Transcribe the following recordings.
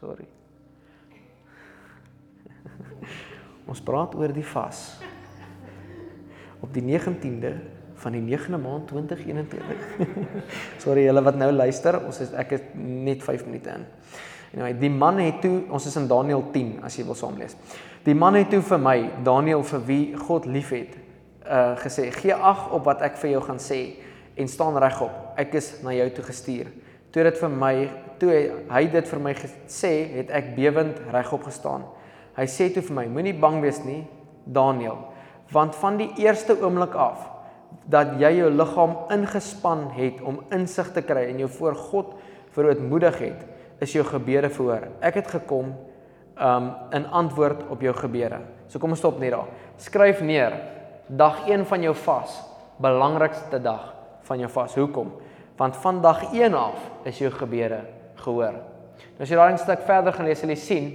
Sorry. Ons praat oor die vas. Op die 19de van die 9de maand 2021. Sorry julle wat nou luister, ons is ek is net 5 minute in. Anyway, die man het toe, ons is in Daniël 10 as jy wil saam lees. Die man het toe vir my, Daniël vir wie God liefhet, uh gesê: "Gee ag op wat ek vir jou gaan sê en staan regop. Ek is na jou toe gestuur." Toe dit vir my, toe hy dit vir my gesê, het ek bewend regop gestaan. Hy sê toe vir my: Moenie bang wees nie, Daniël, want van die eerste oomblik af dat jy jou liggaam ingespan het om insig te kry en jou voor God verootmoedig het, is jou gebede verhoor. Ek het gekom um in antwoord op jou gebede. So kom ons stop net daar. Skryf neer dag 1 van jou vas, belangrikste dag van jou vas. Hoekom? Want van dag 1 af is jou gebede gehoor. Nou as jy daai stuk verder gaan lees, sal jy sien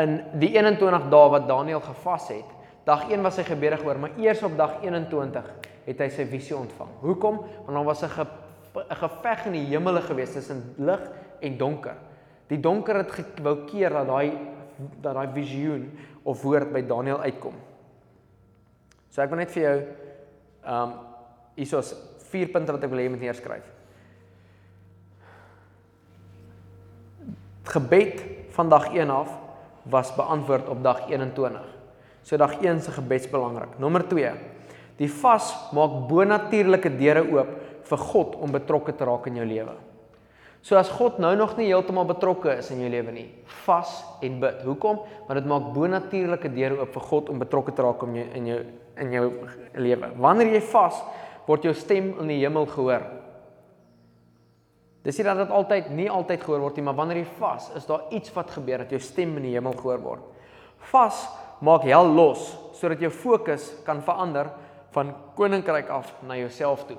in die 21 dae wat Daniël gevas het, dag 1 was sy gebede gehoor, maar eers op dag 21 het hy sy visie ontvang. Hoekom? Want daar was 'n ge, geveg in die hemele gewees tussen lig en donker. Die donker het wou keer dat daai dat daai visioen of woord by Daniël uitkom. So ek wil net vir jou ehm um, hiersoos vier punte wat ek wil hê jy moet neerskryf. Gebed van dag 1 af was beantwoord op dag 21. So dag 1 se gebeds belangrik. Nommer 2 Die vas maak bonatuurlike deure oop vir God om betrokke te raak in jou lewe. So as God nou nog nie heeltemal betrokke is in jou lewe nie, vas en bid. Hoekom? Want dit maak bonatuurlike deure oop vir God om betrokke te raak in jou in jou in jou lewe. Wanneer jy vas, word jou stem in die hemel gehoor. Dis nie dat dit altyd nie altyd gehoor word nie, maar wanneer jy vas, is daar iets wat gebeur dat jou stem in die hemel gehoor word. Vas maak hel los sodat jou fokus kan verander van koninkryk af na jouself toe.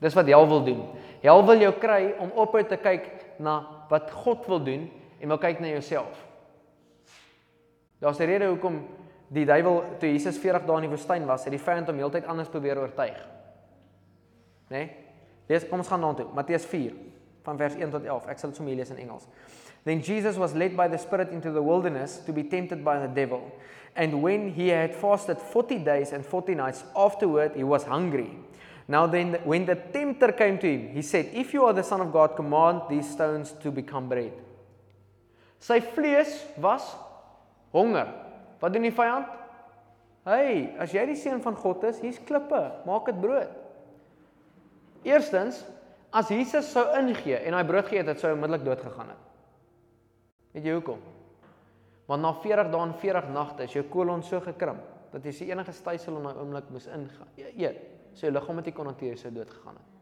Dis wat hel wil doen. Hel wil jou kry om ophou te kyk na wat God wil doen en wil kyk na jouself. Daar's 'n rede hoekom die duiwel toe Jesus 40 dae in die woestyn was, het die vyand hom heeltyd anders probeer oortuig. Né? Nee? Lees, kom ons gaan daartoe. Matteus 4 van vers 1 tot 11. Ek sal dit sommer lees in Engels. Then Jesus was led by the Spirit into the wilderness to be tempted by the devil. And when he had fasted 40 days and 40 nights, afterward he was hungry. Now then, when the tempter came to him, he said, If you are the Son of God, command these stones to become bread. Sy vlees was honger. Wat doen die vyand? Hey, as jy die seun van God is, hier's klippe, maak dit brood. Eerstens, as Jesus sou ingee en daai brood geëet het, sou hy onmiddellik dood gegaan het. Weet jy hoekom? Want na 40 dae en 40 nagte is jou kolon so gekrimp dat jy se enige stysel in daai oomblik moes ingaan. Eet. So jou liggaam het nie kon hanteer sou dood gegaan het.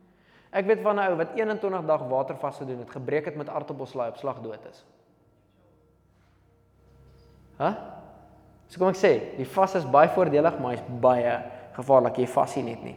Ek weet van 'n ou wat 21 dag watervas gedoen het, gebreek het met aartappelslaai op slag dood is. Hæ? Huh? So kom ek sê, die vas is baie voordelig, maar hy's baie gevaarlik. Jy vas nie net nie.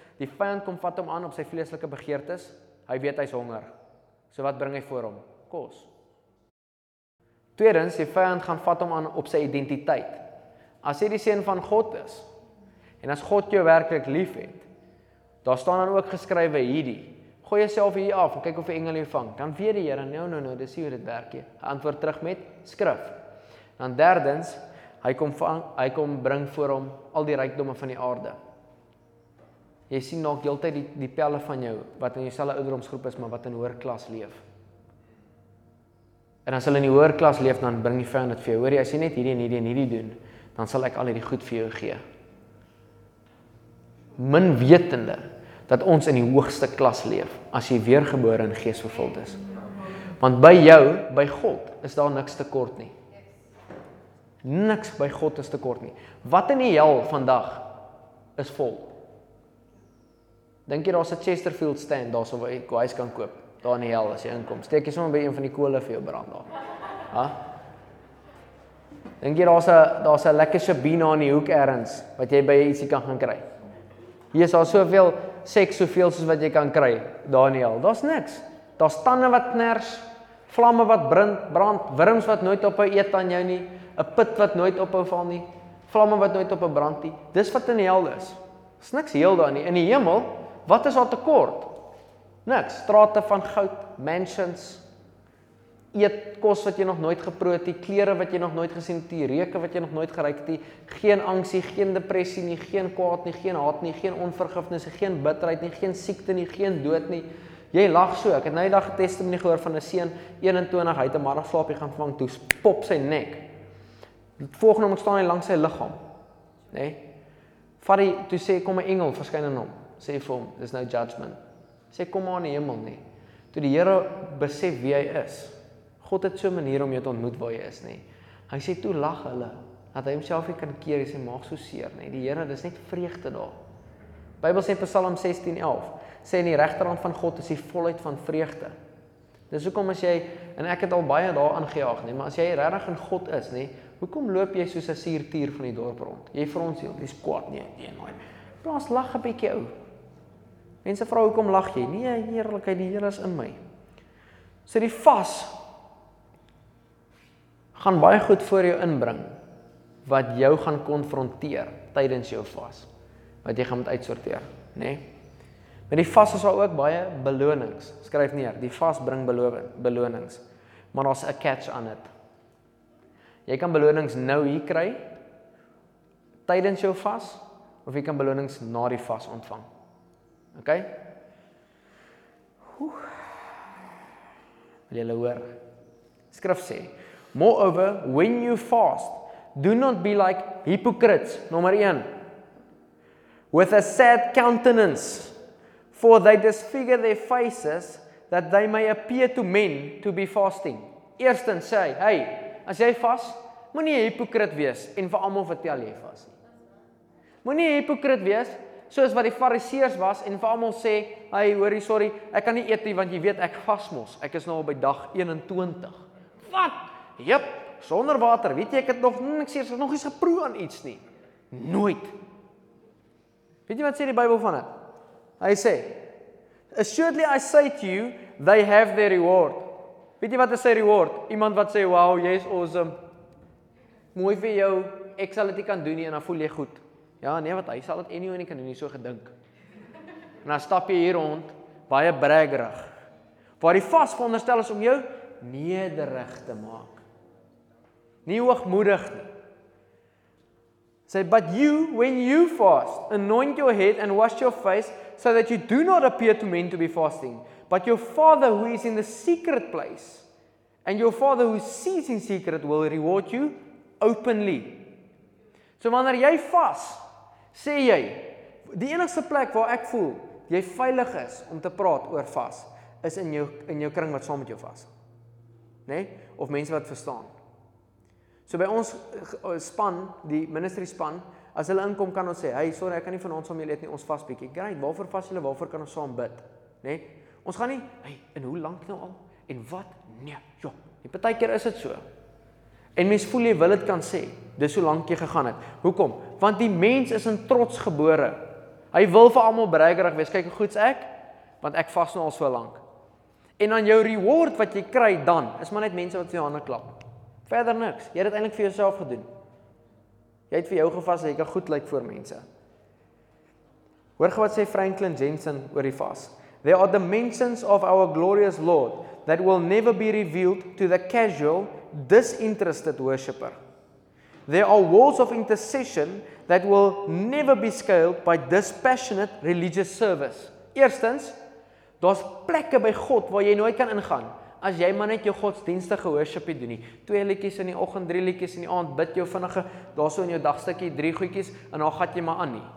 die vyand kom vat hom aan op sy vleeslike begeertes. Hy weet hy's honger. So wat bring hy voor hom? Kos. Tweedens, die vyand gaan vat hom aan op sy identiteit. As hy die seun van God is, En as God jou werklik liefhet, daar staan dan ook geskrywe hierdie. Gooi jouself hier af en kyk of 'n engel jou vang. Dan weet die Here, nou nou nou, dis hoe dit werk jy. Hy antwoord terug met skrif. Dan derdens, hy kom vang, hy kom bring voor hom al die rykdomme van die aarde. Jy sien nog heeltyd die die pelle van jou wat in dieselfde ouderdomsgroep is maar wat in hoër klas leef. En as hulle in die hoër klas leef, dan bring die vyand dit vir jou. Hoorie, as jy net hierdie en hierdie en hierdie doen, dan sal ek al hierdie goed vir jou gee. Min wetende dat ons in die hoogste klas leef as jy weergebore in gees vervuld is. Want by jou, by God, is daar niks tekort nie. Niks by God is tekort nie. Wat in die hel vandag is vol. Dink jy daar's 'n Chesterfield stand daarso waar jy huis kan koop? Daar in die hel as jy inkom. Steek jy sommer by een van die kole vir jou brand daar. Ha? Dink jy daar's 'n daar's 'n lekker Shabina in die hoek elders wat jy by ietsie kan gaan kry? Hier is daar soveel seks soveel soos wat jy kan kry, Daniel. Daar's niks. Daar's tande wat kners, vlamme wat brand, brand, wurms wat nooit ophou eet aan jou nie, 'n put wat nooit ophou val nie, vlamme wat nooit ophou brand nie. Dis wat in die hel is. Dis niks heel daar nie. In die hemel, wat is daar tekort? Niks. Strate van goud, mansions, eet kos wat jy nog nooit geproe het, klere wat jy nog nooit gesien het, reuke wat jy nog nooit geruik het, nie, geen angsie, geen depressie nie, geen kwaad nie, geen haat nie, geen onvergifnis, geen bitterheid nie, geen siekte nie, geen dood nie. Jy lag so. Ek het nou die dag 'n testimonie gehoor van 'n seun 21, hy het 'n middagslaapie gaan vang toe pop sy nek. Die volgende oomblik staan hy langs sy liggaam. Nê? Nee? Vat hy toe sê kom 'n engel verskyn aan hom. Sê vir hom, there's no judgment. Sê kom maar in die hemel nie. Toe die Here besef wie hy is, God het so 'n manier om jou te ontmoet waar jy is, nê. Hy sê toe lag hulle dat hy homself nie kan keer, hy sê maak so seer, nê. Die Here, dis net vreugde daar. Bybel sê Psalm 16:11 sê in die regterhand van God is die volheid van vreugde. Dis hoekom as jy en ek het al baie daar aangejaag, nê, maar as jy regtig in God is, nê, hoekom loop jy soos 'n suurtuur van die dorp rond? Jy vir ons hier, dis kwaad nie, nee, nee. Plaas lag 'n bietjie ou. Mense vra hoekom lag jy? Nee, heerlikheid, die Here is in my. So die vas gaan baie goed voor jou inbring wat jou gaan konfronteer tydens jou vas. Wat jy gaan moet uitsorteer, nê? Nee? Met die vas is daar ook baie belonings. Skryf neer, die vas bring belonings. Maar daar's 'n catch aan dit. Jy kan belonings nou hier kry tydens jou vas of jy kan belonings na die vas ontvang. OK? Wil jy hoor? Skrif sê Moreover, when you fast, do not be like hypocrites. Nommer 1. With a sad countenance, for they disfigure their faces that they may appear to men to be fasting. Eerstens sê hy, hey, as jy vas, moenie 'n hipokrit wees en vir almal vertel jy vas nie. Moenie 'n hipokrit wees soos wat die fariseërs was en vir almal sê, "Hey, hoorie, sorry, ek kan nie eet nie want jy weet ek vas mos. Ek is nou al by dag 21." Wat? Jep, sonder water. Weet jy ek het nog niks eers nog eens geproe aan iets nie. Nooit. Weet jy wat sê die Bybel van dit? Hy sê, "Assuredly I say to you, they have their reward." Weet jy wat is sy reward? Iemand wat sê, "Wow, jy's awesome." Mooi vir jou. Ek sal dit nie kan doen nie en dan voel jy goed. Ja, nee, wat hy sal dit anyway nie kan doen nie, so gedink. En dan stap jy hier rond, baie braggerig. Waar die vas veronderstel is om jou nederig te maak. Nie hoogmoedig nie. Say but you when you fast anoint your head and wash your face so that you do not appear to men to be fasting but your father who is in the secret place and your father who sees in secret will reward you openly. So wanneer jy vas, sê jy die enigste plek waar ek voel jy veilig is om te praat oor vas is in jou in jou kring wat saam met jou vas. Né? Nee? Of mense wat verstaan. So by ons eh, span, die ministry span, as hulle inkom kan ons sê, "Hey, sorry, ek kan nie vanaand saam julle eet nie, ons vas bietjie." Great, waarvoor vas julle? Waarvoor kan ons saam bid? Né? Nee? Ons gaan nie, "Hey, en hoe lank nou al?" En wat? Nee, ja. Die partykeer is dit so. En mens voel jy wil dit kan sê. Dis hoe lank jy gegaan het. Hoekom? Want die mens is in trots gebore. Hy wil vir almal braggerig wees. Kyk hoe goed's ek, want ek vas nou al so lank. En dan jou reward wat jy kry dan, is maar net mense wat vir jou hande klap. Verder niks. Jy het dit eintlik vir jouself gedoen. Jy het vir jou gevas dat jy kan goed lyk voor mense. Hoor wat sê Franklin Jensen oor die vas. There are dimensions of our glorious Lord that will never be revealed to the casual, disinterested worshipper. There are walls of intercession that will never be scaled by dispassionate religious service. Eerstens, daar's plekke by God waar jy nooit kan ingaan as jy maar net jou godsdienstige worshipie doen nie. Twee liedjies in die oggend, drie liedjies in die aand, bid jou vinnige daarso in jou dagstukkie, drie goedjies en dan gaan jy maar aan nie.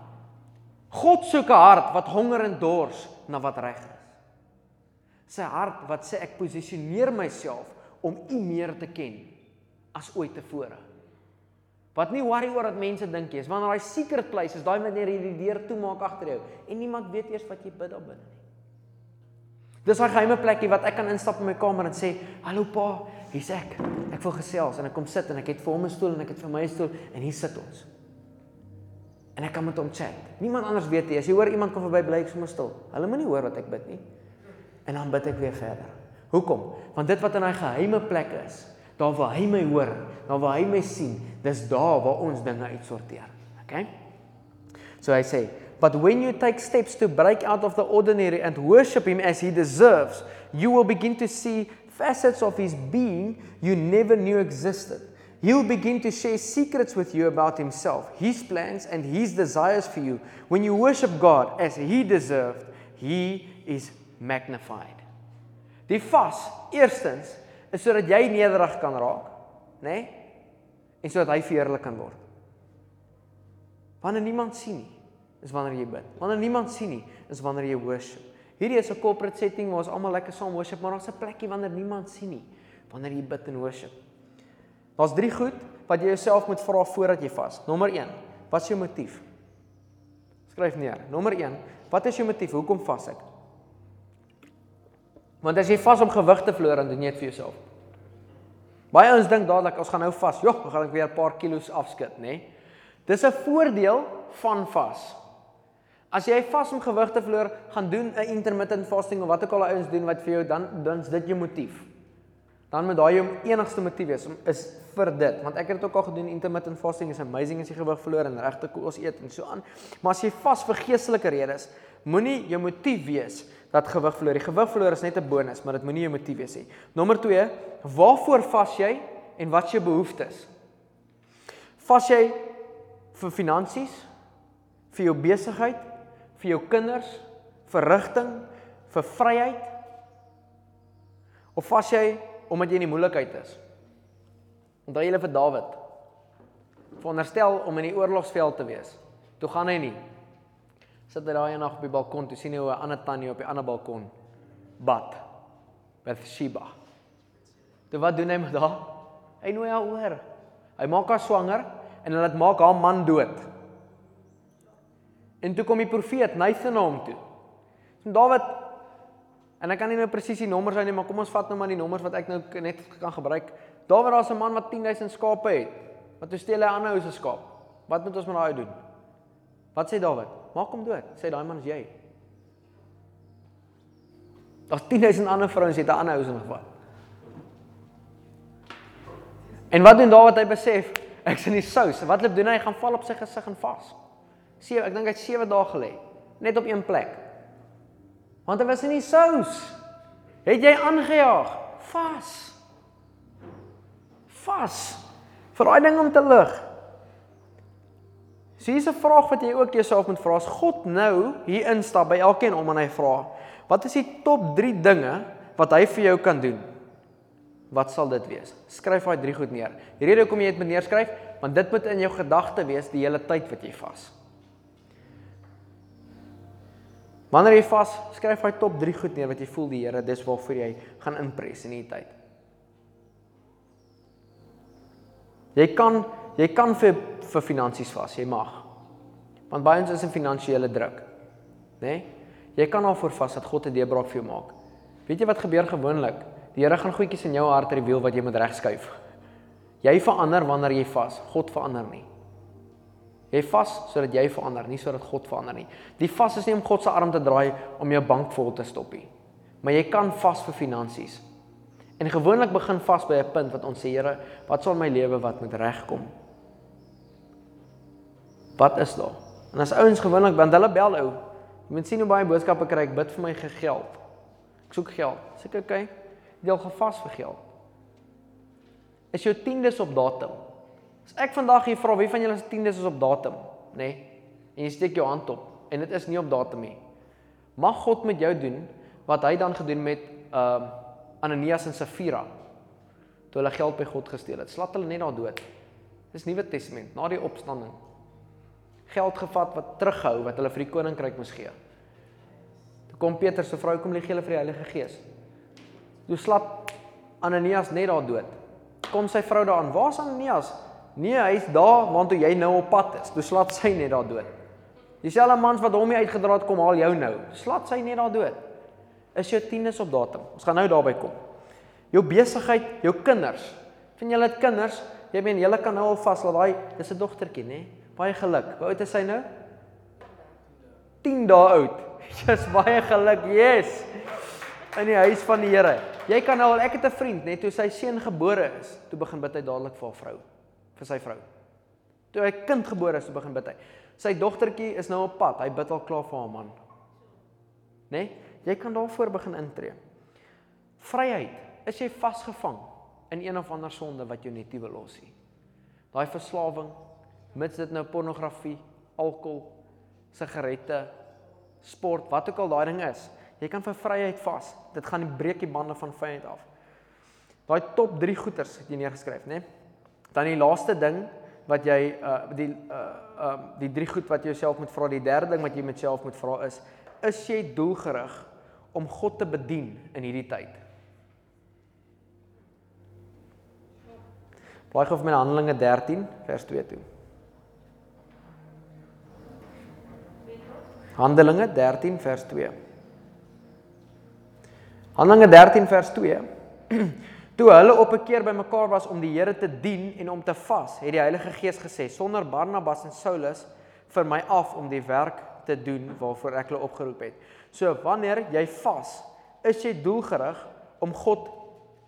God soek 'n hart wat honger en dors na wat reg is. Sy hart wat sê ek posisioneer myself om U meer te ken as ooit tevore. Wat nie worry oor wat mense dink nie, is wanneer daai secret place is, daai wanneer jy die deur toemaak agter jou en niemand weet eers wat jy bid daar binne nie. Dis 'n geheime plekkie wat ek kan instap in my kamer en sê, "Hallo pa, hier's ek. Ek wil gesels." En ek kom sit en ek het vir hom 'n stoel en ek het vir my 'n stoel en hier sit ons. En ek kan met hom chat. Niemand anders weet nie. As jy hoor iemand kom verby, bly ek sommer stil. Hulle moenie hoor wat ek bid nie. En dan bid ek weer verder. Hoekom? Want dit wat in daai geheime plek is, daar waar hy my hoor, daar waar hy my sien, dis daar waar ons dinge uitsorteer. Okay? So hy sê, But when you take steps to break out of the ordinary and worship Him as He deserves, you will begin to see facets of His being you never knew existed. He'll begin to share secrets with you about Himself, His plans, and His desires for you. When you worship God as He deserved, He is magnified. Die vas, eerstens, is sodat jy nederig kan raak, nê? Nee? En sodat hy verheerlik kan word. Wanneer niemand sien nie is wanneer jy bid. Wanneer niemand sien nie, is wanneer jy worship. Hierdie is 'n corporate setting waar ons almal lekker saam worship, maar daar's 'n plekkie wanneer niemand sien nie, wanneer jy bid en worship. Daar's drie goed wat jy jouself moet vra voordat jy vas. Nommer 1, wat is jou motief? Skryf neer. Nommer 1, wat is jou motief? Hoekom vas ek? Want as jy vas om gewig te verloor, dan doen jy dit vir jouself. Baie ouens dink dadelik ons gaan nou vas. Jo, gaan ek weer 'n paar kilos afskud, nê? Nee? Dis 'n voordeel van vas. As jy vas om gewig te verloor, gaan doen 'n intermittent fasting of wat ook al ouens doen wat vir jou dan dan's dit jou motief. Dan moet daai jou enigste motief wees om is vir dit, want ek het dit ook al gedoen intermittent fasting is amazing as jy gewig verloor en regte kos eet en so aan. Maar as jy vas vir geestelike redes, moenie jou motief wees dat gewig verloor. Die gewig verloor is net 'n bonus, maar dit moenie jou motief wees nie. Nommer 2, waarvoor vas jy en wat jou behoeftes? Vas jy vir finansies, vir jou besigheid, vir jou kinders, vir rigting, vir vryheid? Of vas jy omdat jy in die moeilikheid is? Onthou julle vir Dawid. Veronderstel om in die oorlogsveld te wees. Toe gaan hy nie. Sit hy daai eendag op die balkon, toe sien hy 'n ander tannie op die ander balkon bad. Bathsheba. Toe wat doen hy met haar? Hy nooi haar oor. Hy maak haar swanger en hulle laat maak haar man dood. En toe kom die profeet Nathan na hom toe. So Dawid en ek kan nie nou presies die nommers uit nie, maar kom ons vat nou maar die nommers wat ek nou net kan gebruik. Dawid daar's 'n man wat 10000 skape het. Wat toe steel hy aan 'n ou se skaap. Wat moet ons met daai doen? Wat sê Dawid? Maak hom dood. Sê daai man is jy. Daar's 10000 ander vrouens het 'n ander ou se gevat. En wat doen Dawid? Hy besef ek's in die sous. Wat loop doen hy? Hy gaan val op sy gesig en vas. 7, ek dink hy het 7 dae gelê net op een plek. Want hy was in die sous. Het jy aangejaag? Vas. Vas. Vir daai ding om te lig. So hier's 'n vraag wat jy ook jouself moet vra. As God nou hier instap by elkeen om en hy vra, wat is die top 3 dinge wat hy vir jou kan doen? Wat sal dit wees? Skryf daai 3 goed neer. Die rede hoekom jy dit moet neerskryf, want dit moet in jou gedagte wees die hele tyd wat jy vas. Wanneer jy vas, skryf hy top 3 goed neer wat jy voel die Here dis waarvoor jy gaan inpres in hierdie tyd. Jy kan jy kan vir vir finansies vas, jy mag. Want baie ons is in finansiële druk. Né? Nee? Jy kan al voor vas dat God 'n deurbraak vir jou maak. Weet jy wat gebeur gewoonlik? Die Here gaan goedjies in jou hart reveal wat jy moet regskuif. Jy verander wanneer jy vas. God verander nie. Jy vas sodat jy verander, nie sodat God verander nie. Die vas is nie om God se arm te draai om jou bank vol te stop nie. Maar jy kan vas vir finansies. En gewoonlik begin vas by 'n punt wat ons sê, Here, wat sal my lewe wat moet regkom? Wat is daar? En as ouens gewoonlik want hulle bel ou, jy moet sien hoe baie boodskappe kry ek bid vir my geld. Ek soek geld. Sê ek, okay, jy al gevas vir geld. Is jou tiendes op datum? As ek vandag hier vra wie van julle se tiendes is op datum, nê? Nee, en jy steek jou hand op en dit is nie op datum nie. Mag God met jou doen wat hy dan gedoen met ehm uh, Ananias en Safira toe hulle geld by God gesteel het. Slat hulle net daar dood. Dis Nuwe Testament, na die opstanding. Geld gevat wat terughou wat hulle vir die koninkryk moes gee. Toe kom Petrus se vrou kom lê gele vir die Heilige Gees. Toe slat Ananias net daar dood. Kom sy vrou daaraan. Waar's Ananias? Nee, hy's daar waartoe jy nou op pad is. Toe slat sy net daar dood. Dieselfde mans wat hom uitgedra het kom haal jou nou. Slat sy net daar dood. Is jou tieners op datum. Ons gaan nou daarby kom. Jou besigheid, jou kinders. Vind julle dit kinders? Jy meen julle kan nou al vaslaat daai dis 'n dogtertjie, nê? Baie geluk. Hoe oud is sy nou? 10 dae oud. Jy's baie geluk. Yes. In die huis van die Here. Jy kan nou al ek het 'n vriend net toe sy seun gebore is, toe begin bid hy dadelik vir haar vrou, vir sy vrou. Toe hy kind gebore is, toe begin bid hy. Sy dogtertjie is nou op pad. Hy bid al klaar vir haar man. Né? Nee? Jy kan daarvoor begin intree. Vryheid. Is jy vasgevang in een of ander sonde wat jou nie wil los nie? Daai verslawing, mits dit nou pornografie, alkohol, sigarette, sport, wat ook al daai ding is, jy kan vir vryheid vas. Dit gaan breek die bande van vyand af. Daai top 3 goeters het jy neergeskryf, né? Nee? Dan die laaste ding wat jy uh die uh um uh, die drie goed wat jy jouself moet vra, die derde ding wat jy met jouself moet vra is is jy doelgerig om God te bedien in hierdie tyd? Blaai gou vir my Handelinge 13 vers 2 toe. Handelinge 13 vers 2. Handelinge 13 vers 2. Toe hulle op 'n keer bymekaar was om die Here te dien en om te vas, het die Heilige Gees gesê: "Sonder Barnabas en Saulus vir my af om die werk te doen waarvoor ek hulle opgeroep het." So wanneer jy vas, is jy doelgerig om God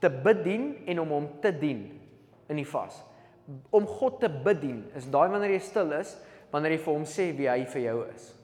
te bedien en om hom te dien in die vas. Om God te bedien is daai wanneer jy stil is, wanneer jy vir hom sê wie hy vir jou is.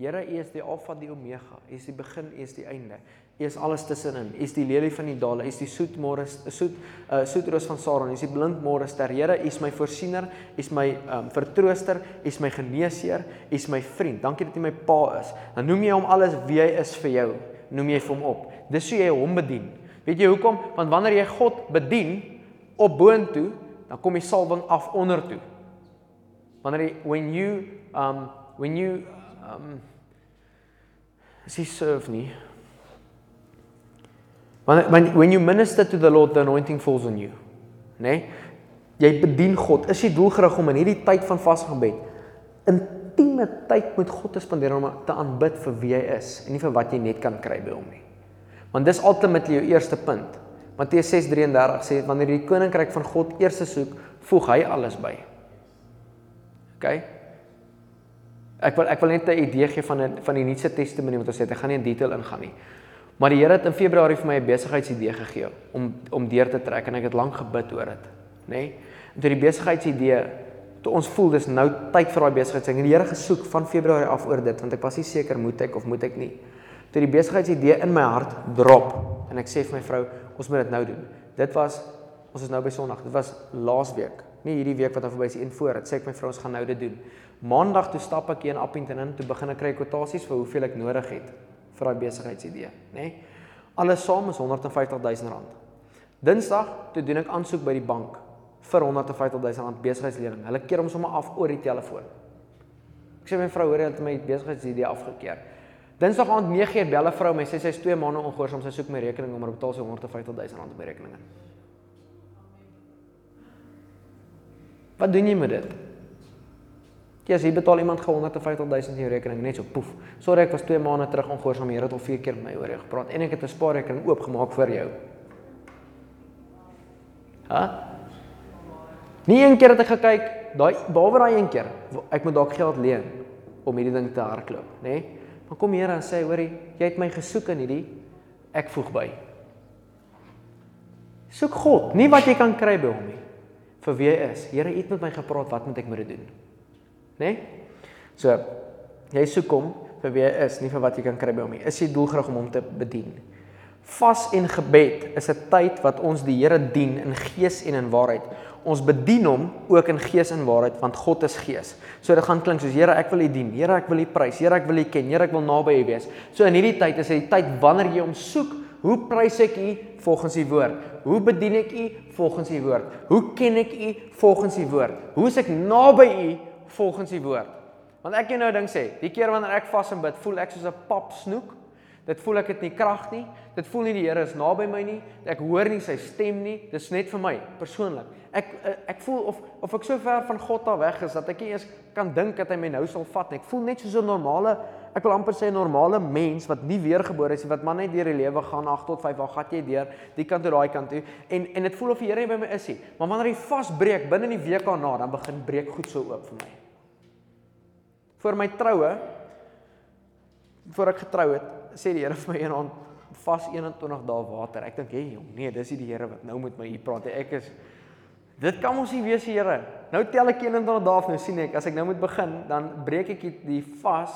Here, U is die Alfa en die Omega. U is die begin, U is die einde. U is alles tussenin. U is die lelie van die dale. U is die soet môre soet uh soetroos van Saron. U is die blind môre ster. Here, U is my voorsiener. U is my um vertrooster. U is my geneesheer. U is my vriend. Dankie dat U my pa is. Dan noem jy hom alles wie hy is vir jou. Noem jy hom op. Dis hoe jy hom bedien. Weet jy hoekom? Want wanneer jy God bedien op boontoe, dan kom die salwing af onder toe. Wanneer jy when you um when you um is he serve nie When, when when you minister to the Lord, the anointing falls on you. Né? Nee? Jy bedien God. Is jy doelgerig om in hierdie tyd van vasgebed intieme tyd met God te spandeer om te aanbid vir wie hy is en nie vir wat jy net kan kry by hom nie. Want dis ultimately jou eerste punt. Matteus 6:33 sê wanneer jy die koninkryk van God eers soek, voeg hy alles by. OK? Ek wil ek wil net 'n idee gee van 'n van die Nuwe Testament wat ons sê, ek gaan nie in detail ingaan nie. Maar die Here het in Februarie vir my 'n besigheidsidee gegee om om deur te trek en ek het lank gebid oor dit, nê? Nee? En toe die besigheidsidee toe ons voel dis nou tyd vir daai besigheid. Ek het die Here gesoek van Februarie af oor dit want ek was nie seker moet ek of moet ek nie. Toe die besigheidsidee in my hart drop en ek sê vir my vrou, ons moet dit nou doen. Dit was ons is nou by Sondag. Dit was laasweek. Nie hierdie week wat dan verby is en voor. Dit sê ek my vrou ons gaan nou dit doen. Maandag toe stap ek hier in Appington in toe begin ek kry kwotasies vir hoeveel ek nodig het vir daai besigheidsidee, nê? Nee? Alles saam is 150 000 rand. Dinsdag toe doen ek aansoek by die bank vir 150 000 rand besigheidslening. Hulle keer hom sommer af oor die telefoon. Ek sê my vrou hoor jy het my besigheidsidee afgekeur. Dinsdag aand 9:00 bel 'n vrou my sê sy is 2 maande ongehoorsaam, sy soek my rekening om betaal sy 150 000 rand op my rekening. Wat doen jy met dit? Ja, as jy betaal iemand ge 150 000 in jou rekening net so poef. Sorry, ek was 2 maande terug ongehoorsaam. Die Here het al 4 keer met my oor jou gepraat en ek het 'n spaarrekening oopgemaak vir jou. Ha? Nie een keer het ek gekyk, daai behalwe daai een keer, ek moet dalk geld leen om hierdie ding te hardloop, nê? Nee? Maar kom Here en sê, hoorie, jy het my gesoek in hierdie ek voeg by. Soek God, nie wat jy kan kry by hom nie. Vir wie hy is. Here, U het met my gepraat, wat moet ek moet doen? Nê? Nee? So jy soek hom vir wie hy is, nie vir wat jy kan kry by hom nie. Is jy doelgerig om hom te bedien? Vas en gebed is 'n tyd wat ons die Here dien in gees en in waarheid. Ons bedien hom ook in gees en waarheid want God is gees. So dit gaan klink soos Here, ek wil U dien. Here, ek wil U prys. Here, ek wil U ken. Here, ek wil naby U wees. So in hierdie tyd is dit die tyd wanneer jy hom soek Hoe prys ek U volgens U woord? Hoe bedien ek U volgens U woord? Hoe ken ek U volgens U woord? Hoe is ek naby U volgens U woord? Want ek jou nou ding sê, die keer wanneer ek vas en bid, voel ek soos 'n pap snoek. Dit voel ek het nie krag nie. Dit voel nie die Here is naby my nie. Ek hoor nie sy stem nie. Dis net vir my persoonlik. Ek ek voel of of ek so ver van God af weg is dat ek nie eers kan dink dat hy my nou sal vat nie. Ek voel net soos 'n normale ek wil amper sê 'n normale mens wat nie weergebore is nie, wat maar net deur die lewe gaan 8 tot 5, waar gat jy deur, die kant toe daai kant toe en en dit voel of die Here by my is nie. Maar wanneer hy vasbreek binne in die week daarna, dan begin breek goed so oop vir my. Vir my troue voor ek getrou het, sê die Here vir my eendag vas 21 dae water. Ek dink, "Hé hey, jong, nee, dis nie die Here wat nou met my hier praat nie. Ek is Dit kan mos nie wees die Here. Nou tel ek 21 dae af nou sien ek as ek nou moet begin, dan breek ek die vas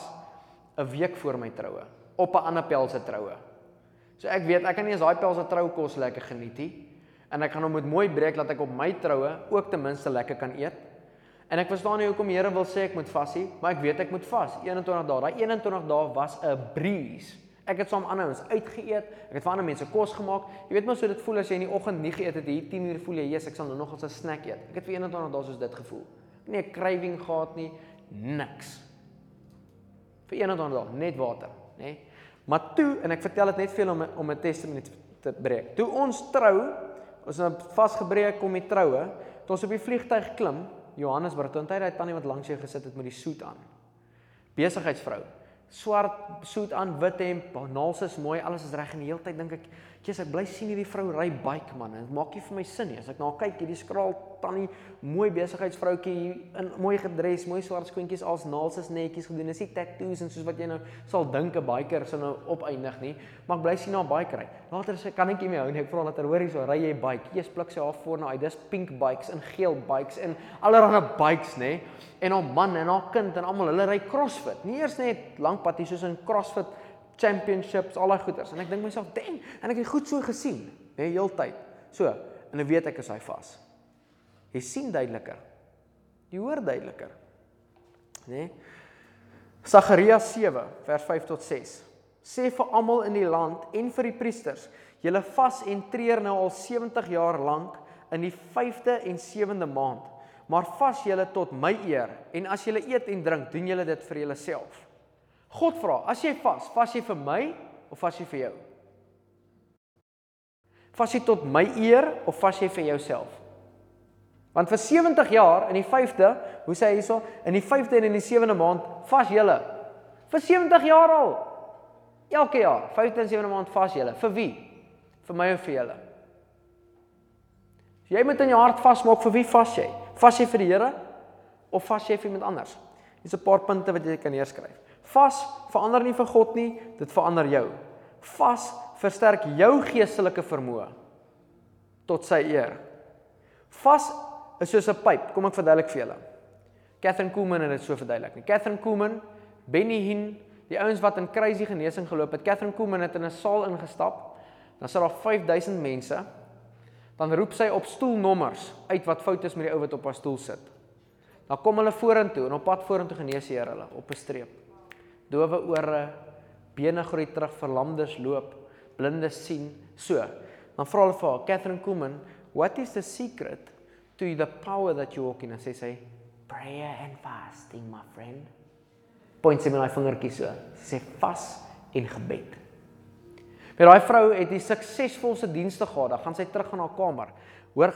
'n week voor my troue op 'n ander pel se troue. So ek weet ek kan nie eens daai pel se troue kos lekker geniet nie en ek gaan hom met mooi breek dat ek op my troue ook ten minste lekker kan eet. En ek verstaan nie hoekom die Here wil sê ek moet vas nie, maar ek weet ek moet vas 21 dae. Daai 21 dae was 'n breeze. Ek het saam ander ons uitgeëet. Ek het vir ander mense kos gemaak. Jy weet mos hoe dit voel as jy in die oggend nie geëet het hier 10 uur voel jy, "Jesus, ek sal nou nog 'n snack eet." Ek het vir 21 dae soos dit gevoel. Nee, craving gehad nie, niks vir 21 dae net water, nê? Nee? Maar toe en ek vertel dit net vir julle om om 'n testament te breek. Toe ons trou, ons het vasgebreek kom die troue, toe ons op die vliegtyg klim, Johannesburg, toe hy daai tannie wat langs jou gesit het met die soet aan. Besigheidsvrou. Swart soet aan, wit hemp, naels is mooi, alles is reg en die hele tyd dink ek, Jesus, ek bly sien hierdie vrou ry bike man. Dit maak nie vir my sin nie. As ek na nou haar kyk, hierdie skraal tannie, mooi besigheidsvroutjie in mooi gedres, mooi swart skoentjies, als naels is netjies gedoen. Dis nie tattoos en soos wat jy nou sal dink 'n biker sou nou opeindig nie. Maar ek bly sien haar bike ry. Later sê kan ek nie meer hou nie. Ek vra later, hoor jy so, ry jy bike? Eers pluk sy haar voor na uit. Dis pink bikes en geel bikes en allerlei bikes, nê? En haar man en haar kind en almal, hulle ry CrossFit. Nie eers net lank pad hier soos in CrossFit championships, al daai goeders. En ek dink myself, "Dang, en ek het goed so gesien, hè, heeltyd." So, en ek weet ek is hy vas. Jy sien duideliker. Jy hoor duideliker. Né? Nee? Sagaria 7 vers 5 tot 6. Sê vir almal in die land en vir die priesters, julle vas en treur nou al 70 jaar lank in die 5de en 7de maand. Maar vas julle tot my eer en as julle eet en drink, doen julle dit vir julleself. God vra, as jy vas, vas jy vir my of vas jy vir jou? Vas jy tot my eer of vas jy vir jouself? Want vir 70 jaar in die 5de, hoe sê hy hierso, in die 5de en in die 7de maand vas julle. Vir 70 jaar al. Elke jaar, 5de en 7de maand vas julle. Vir wie? Vir my of vir julle? Jy moet in jou hart vasmaak vir wie vas jy? Vas jy vir die Here of vas jy vir iemand anders? Hier's 'n paar punte wat jy kan neerskryf. Vas verander nie vir God nie, dit verander jou. Vas versterk jou geestelike vermoë tot sy eer. Vas is soos 'n pyp. Kom ek verduidelik vir julle. Catherine Kuhlman het dit so verduidelik. Nie. Catherine Kuhlman, Benny Hinn, die ouens wat in crazy genesing geloop het. Catherine Kuhlman het in 'n saal ingestap. Dan sit daar 5000 mense. Dan roep sy op stoelnommers uit wat fout is met die ou wat op haar stoel sit. Dan kom hulle vorentoe en op pad vorentoe genees hy hulle op 'n streep dowe ore, bene groei terug, verlamdes loop, blindes sien. So, dan vra hulle vir haar, Catherine Kuhlman, what is the secret to the power that you walk in? En sy sê, prayer and fasting, my friend. Point sy met haar vingertjie so. Sy sê vas en gebed. Maar daai vrou het die suksesvolste dienste gehad. Dan gaan sy terug aan haar kamer. Hoor,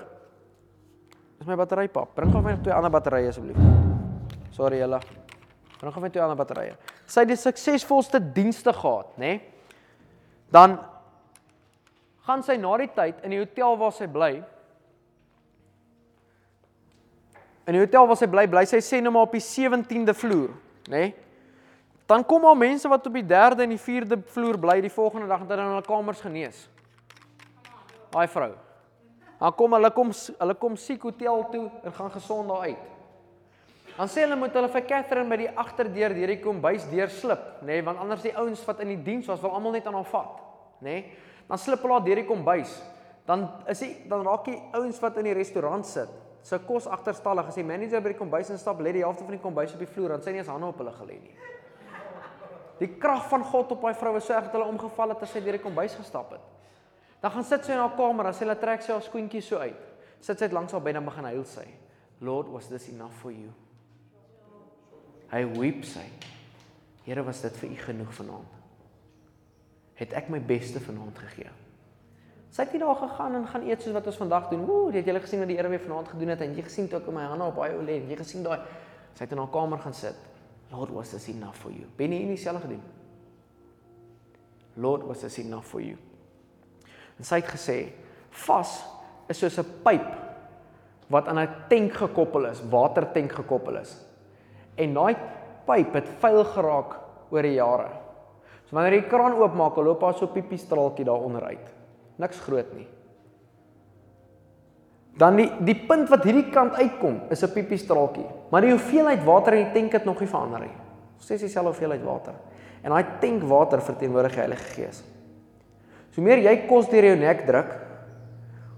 is my battery pap. Bring gou my twee ander batterye asseblief. Sorry julle. Bring gou my twee ander batterye sy die suksesvolste dienste gehad, nê? Nee? Dan gaan sy na die tyd in die hotel waar sy bly. In die hotel waar sy bly, bly sy sê nou maar op die 17de vloer, nê? Nee? Dan kom al mense wat op die 3de en die 4de vloer bly die volgende dag en hulle in hulle kamers genees. Daai vrou. Dan kom hulle kom hulle kom siek hotel toe en gaan gesond daar uit. Dan sê hulle moet hulle vir Catherine by die agterdeur deur die kombuis deurslip, nê, nee, want anders die ouens wat in die diens was wil almal net aan haar vat, nê? Nee? Dan slip hulle haar deur die kombuis. Dan is die dan raak die ouens wat in die restaurant sit, se kos agterstallig as die manager by die kombuis instap, lê die helfte van die kombuis op die vloer, dan sê nie eens hande op hulle gelê nie. Die krag van God op daai vrou was so erg dat hulle omgeval het as sy deur die kombuis gestap het. Dan gaan sit sy in haar kamer, dan sê hulle trek sy haar skoentjie so uit. Sit sy langs haar bed en begin huil sy. Lord, was this enough for you? Hy weep sy. Here, was dit vir u genoeg vanaand? Het ek my beste vanaand gegee? Sy het nie daar gegaan en gaan eet soos wat ons vandag doen. Ooh, het julle gesien wat die Here weer vanaand gedoen het? En jy gesien toe ek my hande op daai ou lê, jy gesien daai sy het in haar kamer gaan sit. Lord, was this enough for you? Ben nie dieselfde gedoen? Lord, was this enough for you? En sy het gesê, vas is soos 'n pyp wat aan 'n tank gekoppel is, watertank gekoppel is. En daai pyp het vuil geraak oor die jare. So wanneer jy die kraan oopmaak, loop daar so 'n piepie straaltjie daaronder uit. Niks groot nie. Dan die die punt wat hierdie kant uitkom is 'n piepie straaltjie, maar die hoeveelheid water in die tank het nog nie verander nie. Steeds dieselfde hoeveelheid water. En daai tank water verteenwoordig die Heilige Gees. So meer jy kos deur jou nek druk,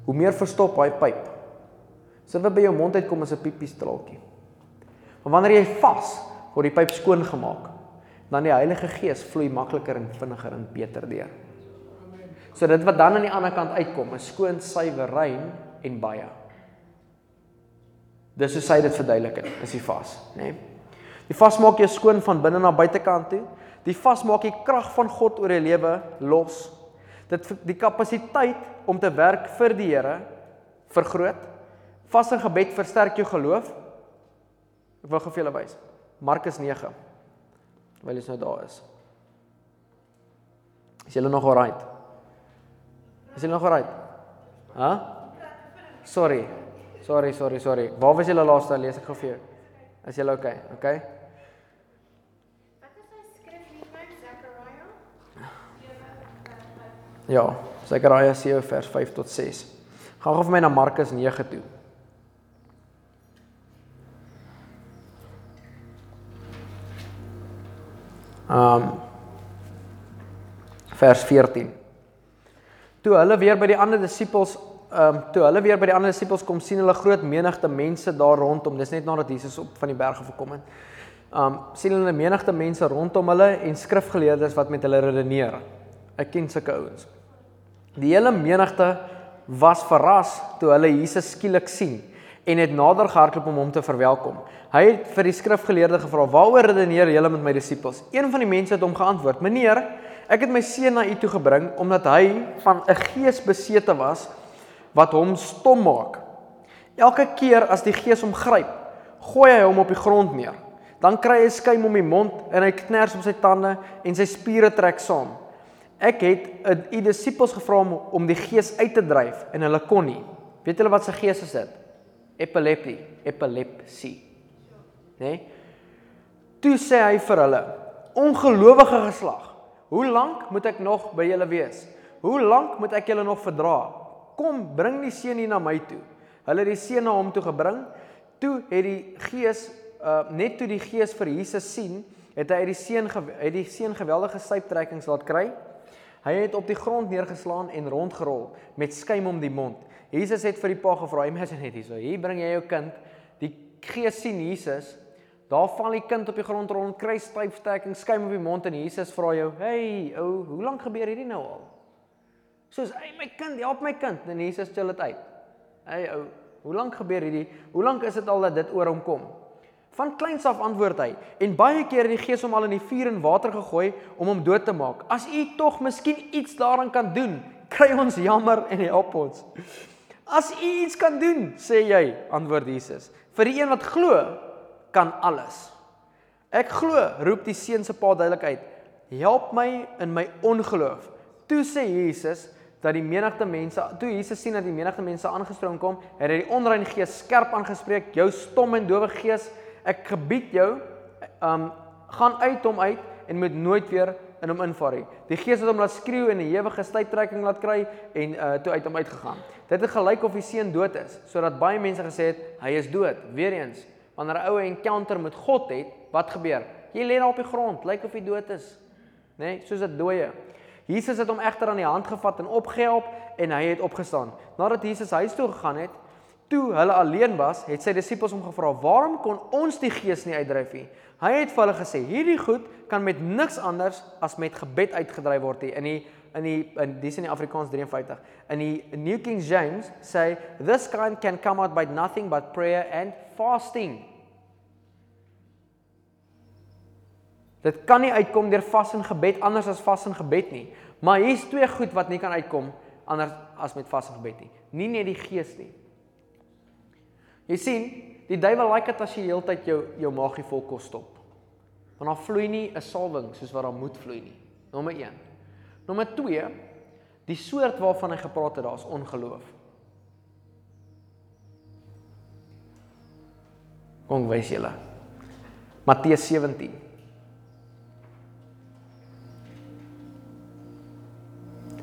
hoe meer verstop daai pyp. So wat by jou mond uitkom is 'n piepie straaltjie. Maar wanneer jy vas, word die pyp skoon gemaak. Dan die Heilige Gees vloei makliker en vinniger en beter deur. So dit wat dan aan die ander kant uitkom, is skoon, suiwer, rein en baie. Dis hoe sy dit verduidelik het, is die vas, nê? Nee? Die vas maak jou skoon van binne na buitekant toe. Die vas maak die krag van God oor jou lewe los. Dit die kapasiteit om te werk vir die Here vergroot. Vas en gebed versterk jou geloof. Ek wil gou vir julle wys. Markus 9. Terwyl jy nou daar is. Is julle nog alright? Is julle nog alright? Hæ? Sorry. Sorry, sorry, sorry. Waar was julle laaste lees ek gou vir jou? Is julle okay? Okay? Ja, Sakaria 7 vers 5 tot 6. Gaan gou vir my na Markus 9 toe. Um vers 14. Toe hulle weer by die ander disippels um toe hulle weer by die ander disippels kom sien hulle groot menigte mense daar rondom. Dis net nadat Jesus op van die berg af gekom het. Um sien hulle menigte mense rondom hulle en skrifgeleerdes wat met hulle redeneer. Ek ken sulke ouens. Die hele menigte was verras toe hulle Jesus skielik sien en het nader gehardloop om hom te verwelkom. Hy het vir die skrifgeleerde gevra: "Waaroor redeneer julle met my disippels?" Een van die mense het hom geantwoord: "Meneer, ek het my seun na u toe gebring omdat hy van 'n gees besete was wat hom stom maak. Elke keer as die gees hom gryp, gooi hy hom op die grond neer. Dan kry hy skuim om die mond en hy kners op sy tande en sy spiere trek saam." Ek het u disippels gevra om die gees uit te dryf en hulle kon nie. Weet julle wat se gees is dit? Epilepsie, epilepsie. Né? Nee? Toe sê hy vir hulle: "Ongelowige geslag, hoe lank moet ek nog by julle wees? Hoe lank moet ek julle nog verdra? Kom, bring die seun hier na my toe." Hulle het die seun na hom toe gebring. Toe het die gees uh net toe die gees vir Jesus sien, het hy uit die seun het die seun geweldige syptrekkings laat kry. Hy het op die grond neergeslaan en rondgerol met skuim om die mond. Jesus het vir die pa gevra, "Imagine net hierso. Hier bring jy jou kind. Die gees sien Jesus. Daar val die kind op die grond rond, kry styfstekking, skuim op die mond en Jesus vra jou, "Hey, ou, hoe lank gebeur hierdie nou al?" Soos, "Hey my kind, help my kind." En Jesus stel dit uit. "Hey ou, hoe lank gebeur hierdie? Hoe lank is dit al dat dit oor hom kom?" Van kleins af antwoord hy en baie keer het die gees hom al in die vuur en water gegooi om hom dood te maak. As u tog miskien iets daaraan kan doen, kry ons jammer en help ons. As u iets kan doen, sê jy, antwoord Jesus. Vir die een wat glo, kan alles. Ek glo, roep die seun se pa duidelik uit. Help my in my ongeloof. Toe sê Jesus dat die menigte mense, toe Jesus sien dat die menigte mense aangestroom kom, het hy die onrein gees skerp aangespreek, jou stom en dowe gees ek gebied jou um gaan uit hom uit en moet nooit weer in hom invaar nie. Die gees het hom laat skreeu en 'n ewige stuiptrekking laat kry en uh toe uit hom uitgegaan. Dit het gelyk of die seun dood is, sodat baie mense gesê het hy is dood. Weereens, wanneer 'n ou 'n encounter met God het, wat gebeur? Jy lê daar op die grond, lyk of hy dood is. Nê, nee, soos 'n dooie. Jesus het hom egter aan die hand gevat en opgehelp en hy het opgestaan. Nadat Jesus huis toe gegaan het, Toe hulle alleen was, het sy disippels hom gevra: "Waarom kon ons die gees nie uitdryf nie?" Hy het vir hulle gesê: "Hierdie goed kan met niks anders as met gebed uitgedryf word nie." In die in die in dis in die Afrikaans 53. In die New King James sê this kind can come out by nothing but prayer and fasting. Dit kan nie uitkom deur vas en gebed anders as vas en gebed nie. Maar hier's twee goed wat nie kan uitkom anders as met vas en gebed nie. Nie net die gees nie. Jy sien, die duiwel like dit as jy heeltyd jou jou maagie vol kos stop. Want dan vloei nie 'n salwing soos wat daar moet vloei nie. Nommer 1. Nommer 2, die soort waarvan hy gepraat het, daar's ongeloof. Kom wys julle. Matteus 17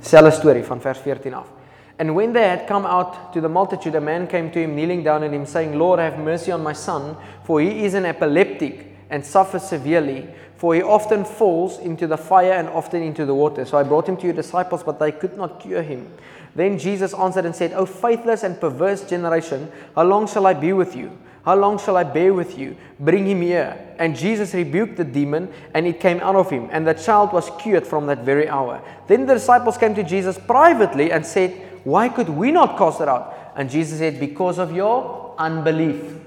Selfe storie van vers 14 af. And when they had come out to the multitude, a man came to him, kneeling down at him, saying, Lord, have mercy on my son, for he is an epileptic and suffers severely, for he often falls into the fire and often into the water. So I brought him to your disciples, but they could not cure him. Then Jesus answered and said, O faithless and perverse generation, how long shall I be with you? How long shall I bear with you? Bring him here. And Jesus rebuked the demon, and it came out of him, and the child was cured from that very hour. Then the disciples came to Jesus privately and said, Why could we not cast it out? And Jesus said, Because of your unbelief.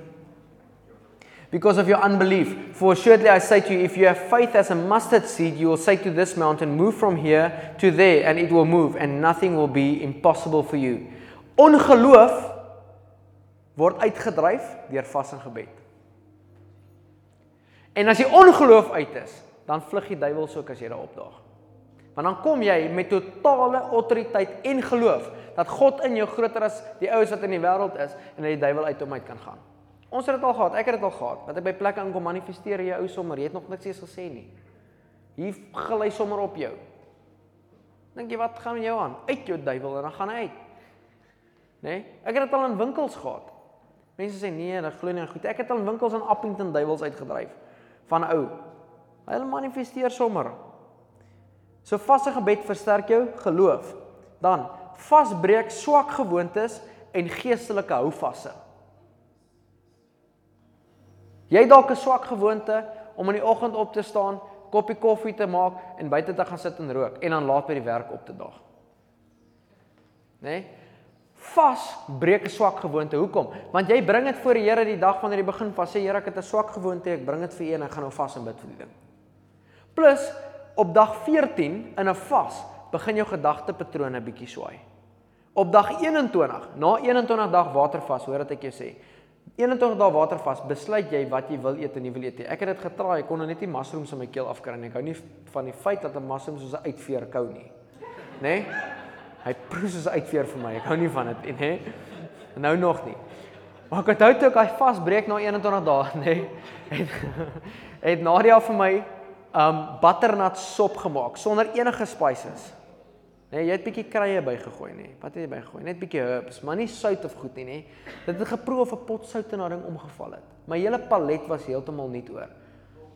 Because of your unbelief. For assuredly I say to you, if you have faith as a mustard seed, you will say to this mountain, Move from here to there, and it will move, and nothing will be impossible for you. Ongeloof word uitgedryf deur vas en gebed. En as die ongeloof uit is, dan vlug die duiwel soek as jy daar opdaag. Want dan kom jy met totale autoriteit en geloof dat God in jou groter as die oues wat in die wêreld is en dat die duiwel uit hom uit kan gaan. Ons het dit al gehad, ek het dit al gehad. Dat ek by plekke inkom manifesteer jy ou sommer, jy het nog niks eens gesê nie. Hier gelei sommer op jou. Dink jy wat gaan jou aan? Uit jou duiwel en dan gaan hy uit. Né? Nee? Ek het dit al in winkels gehad. Mense sê nee, hulle glo nie aan goed. Ek het al winkels in Appington duiwels uitgedryf van ou. Hulle manifesteer sommer. So vaste gebed versterk jou geloof. Dan vasbreek swak gewoontes en geestelike houvasse. Jy dalk 'n swak gewoonte om in die oggend op te staan, koppie koffie te maak en buite te gaan sit en rook en dan laat by die werk op te daag. Né? Nee? Vas breek 'n swak gewoonte. Hoekom? Want jy bring dit voor die Here die dag wanneer jy begin vas. Sê Here, ek het 'n swak gewoonte. Ek bring dit vir U en ek gaan nou vas en bid vir die ding. Plus op dag 14 in 'n vas begin jou gedagtepatrone bietjie swaai. Op dag 21, na 21 dag watervas, hoor wat ek jou sê. 21 dae watervas, besluit jy wat jy wil eet en nie wil eet nie. Ek het dit getraai, ek kon nou net nie mushrooms in my keel afkry nie. Ek hou nie van die feit dat 'n mushroom soos 'n uitveer kou nie. Né? Nee? Hy proe soos 'n uitveer vir my. Ek hou nie van dit nie, hè. Nou nog nie. Maar ek onthou toe ek hy vasbreek na 21 dae, nê. Nee, het het Nadia vir my um butternut sop gemaak sonder enige spices. Nee, jy het bietjie kruie bygegooi nê. Wat het jy bygegooi? Net bietjie herbs, maar nie sout of goed nie nê. Dit het geproe of 'n pot sout in daai ding omgeval het. My hele palet was heeltemal nuut oor.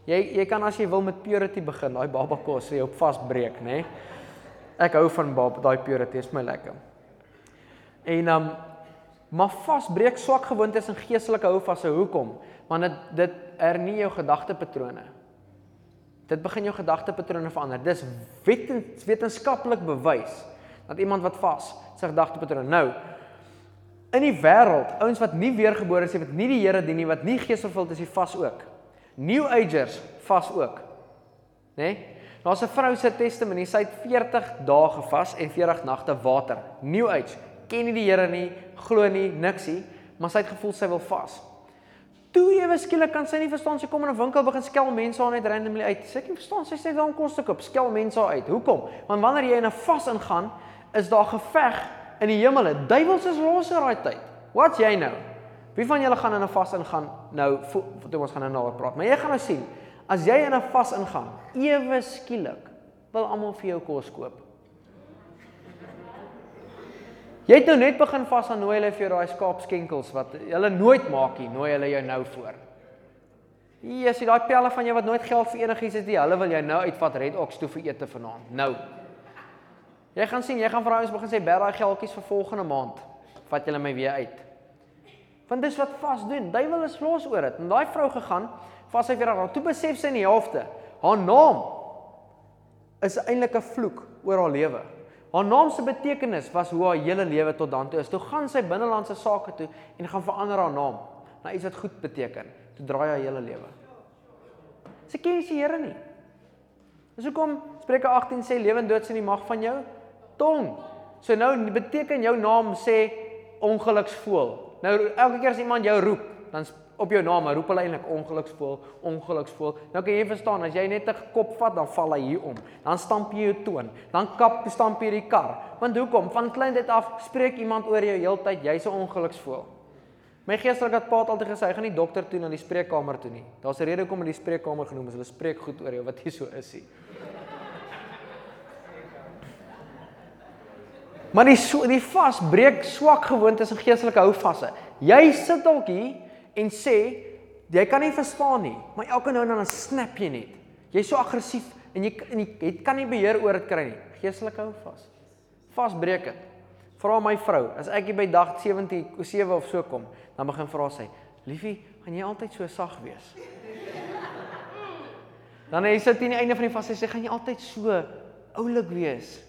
Jy jy kan as jy wil met purity begin, daai baba kos sê jy op vasbreek nê. Ek hou van baba, daai purity is my lekker. En um maar vasbreek swak gewoontes en geestelike hou vas. Hoekom? Want dit dit hernie jou gedagtepatrone. Dit begin jou gedagtepatrone verander. Dis wetens, wetenskaplik bewys dat iemand wat vas sy gedagtepatrone nou in die wêreld, ouens wat nie weergebore is nie, wat nie die Here dien nie, wat nie geesvervuld is nie, vas ook. New Agers vas ook. Né? Nee? Daar's 'n vrou se testimonie, sy het 40 dae gevas en 40 nagte water. New Age. Ken nie die Here nie, glo nie, niks nie, maar sy het gevoel sy wil vas. Toe ewe skielik kan sy nie verstaan sy kom in 'n winkel begin skel mense aan net randomly uit. Sy kan verstaan sy sê dan kos ek op skel mense uit. Hoekom? Want wanneer jy in 'n vas ingaan, is daar geveg in die hemele. Duiwels is los in daai tyd. Wat's jy nou? Wie van julle gaan in 'n vas ingaan nou toe ons gaan nou nader praat. Maar jy gaan nou sien, as jy in 'n vas ingaan, ewe skielik wil almal vir jou kos koop. Jy het nou net begin vas aan nooi hulle vir daai skaapskenkels wat hulle nooit maak nie, nooi hulle jou nou voor. Hier is daai pelle van jou wat nooit geld vir enigiets het nie. Hulle wil jou nou uitvat Red Ox toe vir ete vanaand. Nou. Jy gaan sien, jy gaan vir ouens begin sê bær daai geldjies vir volgende maand. Vat julle my weer uit. Want dis wat vas doen. Duiwel is los oor dit. En daai vrou gegaan, vas hy weer daar. Toe besef sy in die helfte, haar naam is eintlik 'n vloek oor haar lewe. Haar naam se betekenis was hoe haar hele lewe tot dan toe is. Toe gaan sy binnelandse sake toe en gaan verander haar naam na iets wat goed beteken. Toe draai haar hele lewe. Sy ken nie die Here nie. Dis hoekom Spreuke 18 sê lewe en dood is in die mag van jou tong. So nou beteken jou naam sê ongeluksvoël. Nou elke keer as iemand jou roep, dan op jou naam roep hulle eintlik ongeluksvoël, ongeluksvoël. Nou kan jy verstaan as jy net 'n kop vat, dan val hy hier om. Dan stamp jy jou toon. Dan kap stamp jy die kar. Want hoekom? Van klein dit af spreek iemand oor jou heeltyd jy's 'n ongeluksvoël. My geestelike pa het altyd gesê gaan nie dokter toe na die spreekkamer toe nie. Daar's 'n rede hoekom hulle die spreekkamer genoem is. Hulle spreek goed oor jou wat hier so is. Maar die so, die vas breek swak gewoontes en geestelike houvasse. Jy sit dalk hier en sê jy kan nie verstaan nie, maar elke nou en dan snap jy net. Jy's so aggressief en jy en jy het kan nie beheer oor dit kry nie. Geestelike houvas. Vas breek dit. Vra my vrou, as ek by dag 70 of 7 of so kom, dan begin vra sy, "Liefie, gaan jy altyd so sag wees?" Dan hy sit teen die einde van die vas en sê, "Gaan jy altyd so oulik wees?"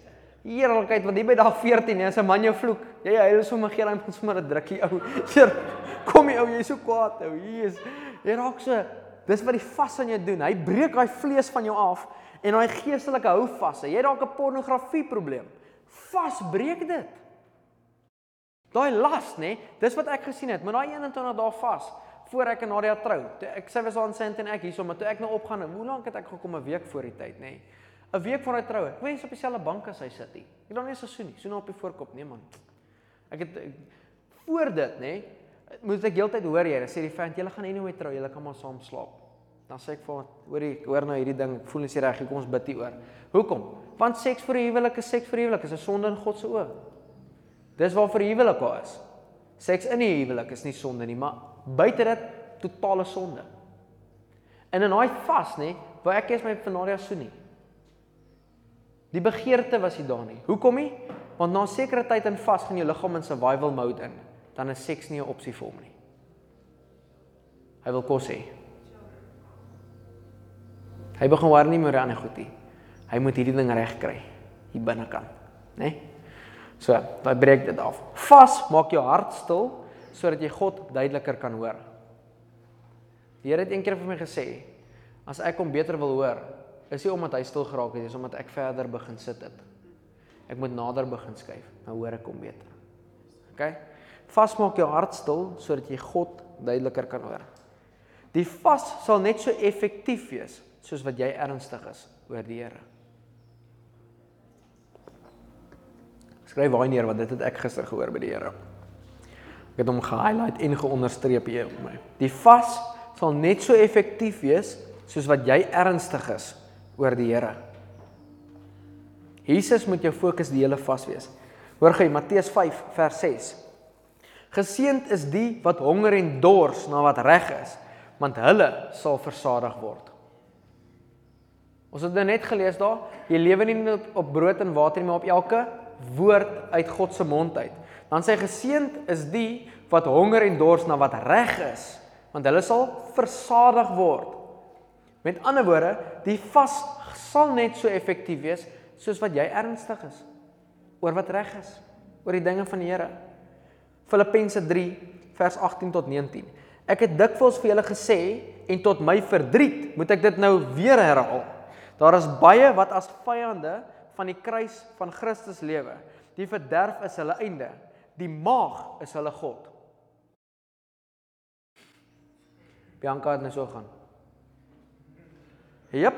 Heerlikheid, want hier by dag 14, as 'n man jou vloek, jy hy is sommer gee hom sommer 'n drukkie ou. Kom jy ou, jy's so kwaad ou. Hier is jy raak so dis wat die vas aan jou doen. Hy breek daai vlees van jou af en daai geestelike hou vas. Jy dalk 'n pornografie probleem. Vas breek dit. Daai las, nê? Nee, dis wat ek gesien het, maar daai 21 dae vas voor ek en Nadia trou. Ek sê was aan Saint en ek hierso, maar toe ek nou opgaan, hoe lank het ek gekom 'n week voor die tyd, nê? Nee? 'n week voor hy troue. Ek wens op dieselfde bank as hy sit nie. Ek dan nie so soen nie. Soen op die voorkop, nee man. Ek het ek, voor dit, nê, moet ek heeltyd hoor jy, sê die vent, julle gaan anyway trou, julle kan maar saam slaap. Dan sê ek vir hom, hoorie, hoor nou hierdie ding, ek voel nie reg, kom ons bid hieroor. Hoekom? Want seks vir die huwelik is seks vir die huwelik, is 'n sonde in God se oë. Dis waar vir die huwelik daar is. Seks in die huwelik is nie sonde nie, maar buite dit totale sonde. En in daai vas, nê, waar ek is my Fanaria soen nie. Die begeerte was nie daar nie. Hoekom nie? Want na 'n sekere tyd in vas gaan jou liggaam in survival mode in. Dan is seks nie 'n opsie vir hom nie. Hy wil kos hê. Hy begin waar nie meer aan die goed nie. Hy moet hierdie ding reg kry hier binnekant, né? Nee? So, daai breek dit af. Vas maak jou hart stil sodat jy God duideliker kan hoor. Die Here het eendag vir my gesê, as ek hom beter wil hoor, is nie omdat hy stil geraak het, dis omdat ek verder begin sit het. Ek moet nader begin skuif, nou hoor ek hom beter. OK? Vasmaak jou hart stil sodat jy God duideliker kan hoor. Die vas sal net so effektief wees soos wat jy ernstig is oor die Here. Skryf waar neer want dit het ek gister gehoor by die Here. Ek het hom ge-highlight en geonderstreep hier op my. Die vas sal net so effektief wees soos wat jy ernstig is oor die Here. Jesus moet jou fokus die hele vas wees. Hoor gou Matteus 5 vers 6. Geseend is die wat honger en dors na wat reg is, want hulle sal versadig word. Ons het nou net gelees daar, jy lewe nie net op brood en water nie, maar op elke woord uit God se mond uit. Dan sê geseend is die wat honger en dors na wat reg is, want hulle sal versadig word. Met ander woorde, die vas sal net so effektief wees soos wat jy ernstig is oor wat reg is, oor die dinge van die Here. Filippense 3 vers 18 tot 19. Ek het dikwels vir julle gesê en tot my verdriet moet ek dit nou weer herhaal. Daar is baie wat as vyande van die kruis van Christus lewe. Die verderf is hulle einde. Die maag is hulle God. Bianca het nou so gaan. Jep.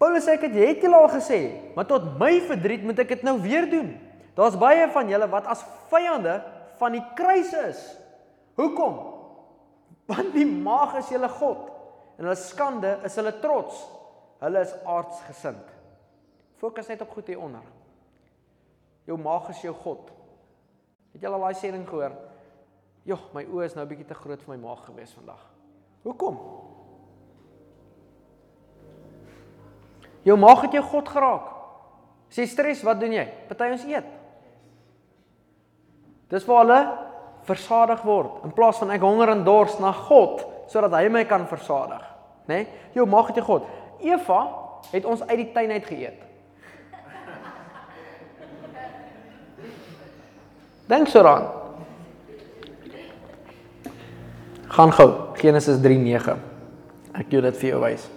Paulus sê ek het jy het al gesê, maar tot my verdriet moet ek dit nou weer doen. Daar's baie van julle wat as vyande van die kruis is. Hoekom? Want die maag is julle God en hulle skande is hulle trots. Hulle is aardsgesind. Fokus net op goed hier onder. Jou maag is jou God. Het jy al daai sê ding gehoor? Jogg, my oë is nou bietjie te groot vir my maag gewees vandag. Hoekom? Jou maag het jou God geraak. As jy stres, wat doen jy? Party ons eet. Dis waar hulle versadig word in plaas van ek honger en dors na God sodat hy my kan versadig, né? Nee? Jou jou God. Eva het ons uit die tuin uit geëet. Dink so daaraan. Gaan gou, Genesis 3:9. Ek gee dit vir jou wys.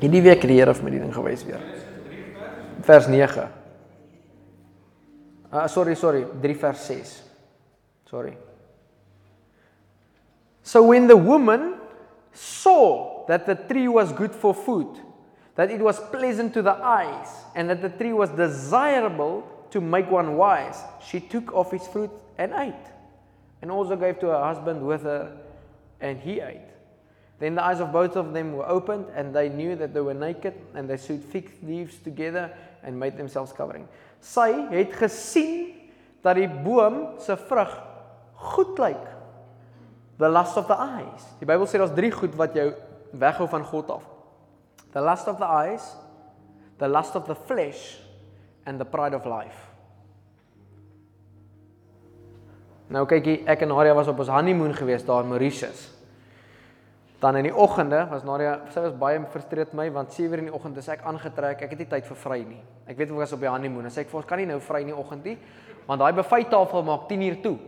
Hierdie week het die Here vir my die ding gewys weer. Vers 9. Ah sorry, sorry, 3 vers 6. Sorry. So when the woman saw that the tree was good for food, that it was pleasant to the eyes, and that the tree was desirable to make one wise, she took of its fruit and ate, and also gave to her husband with her, and he ate. Then the eyes of both of them were opened, and they knew that they were naked, and they sewed fig leaves together and made themselves covering. Sy het gesien dat die boom se vrug goed lyk. The lust of the eyes. Die Bybel sê daar's drie goed wat jou weghou van God af. The lust of the eyes, the lust of the flesh and the pride of life. Nou kykie, ek en Nadia was op ons honeymoon gewees daar in Mauritius. Dan in die oggende was Nadia, sy was baie frustreerd met my want 7:00 in die oggend is ek aangetrek. Ek het nie tyd vir vry nie. Ek weet ek was op die honeymoon. Sy sê ek vir kan nie nou vry in die oggend nie want daai buffet tafel maak 10:00 toe.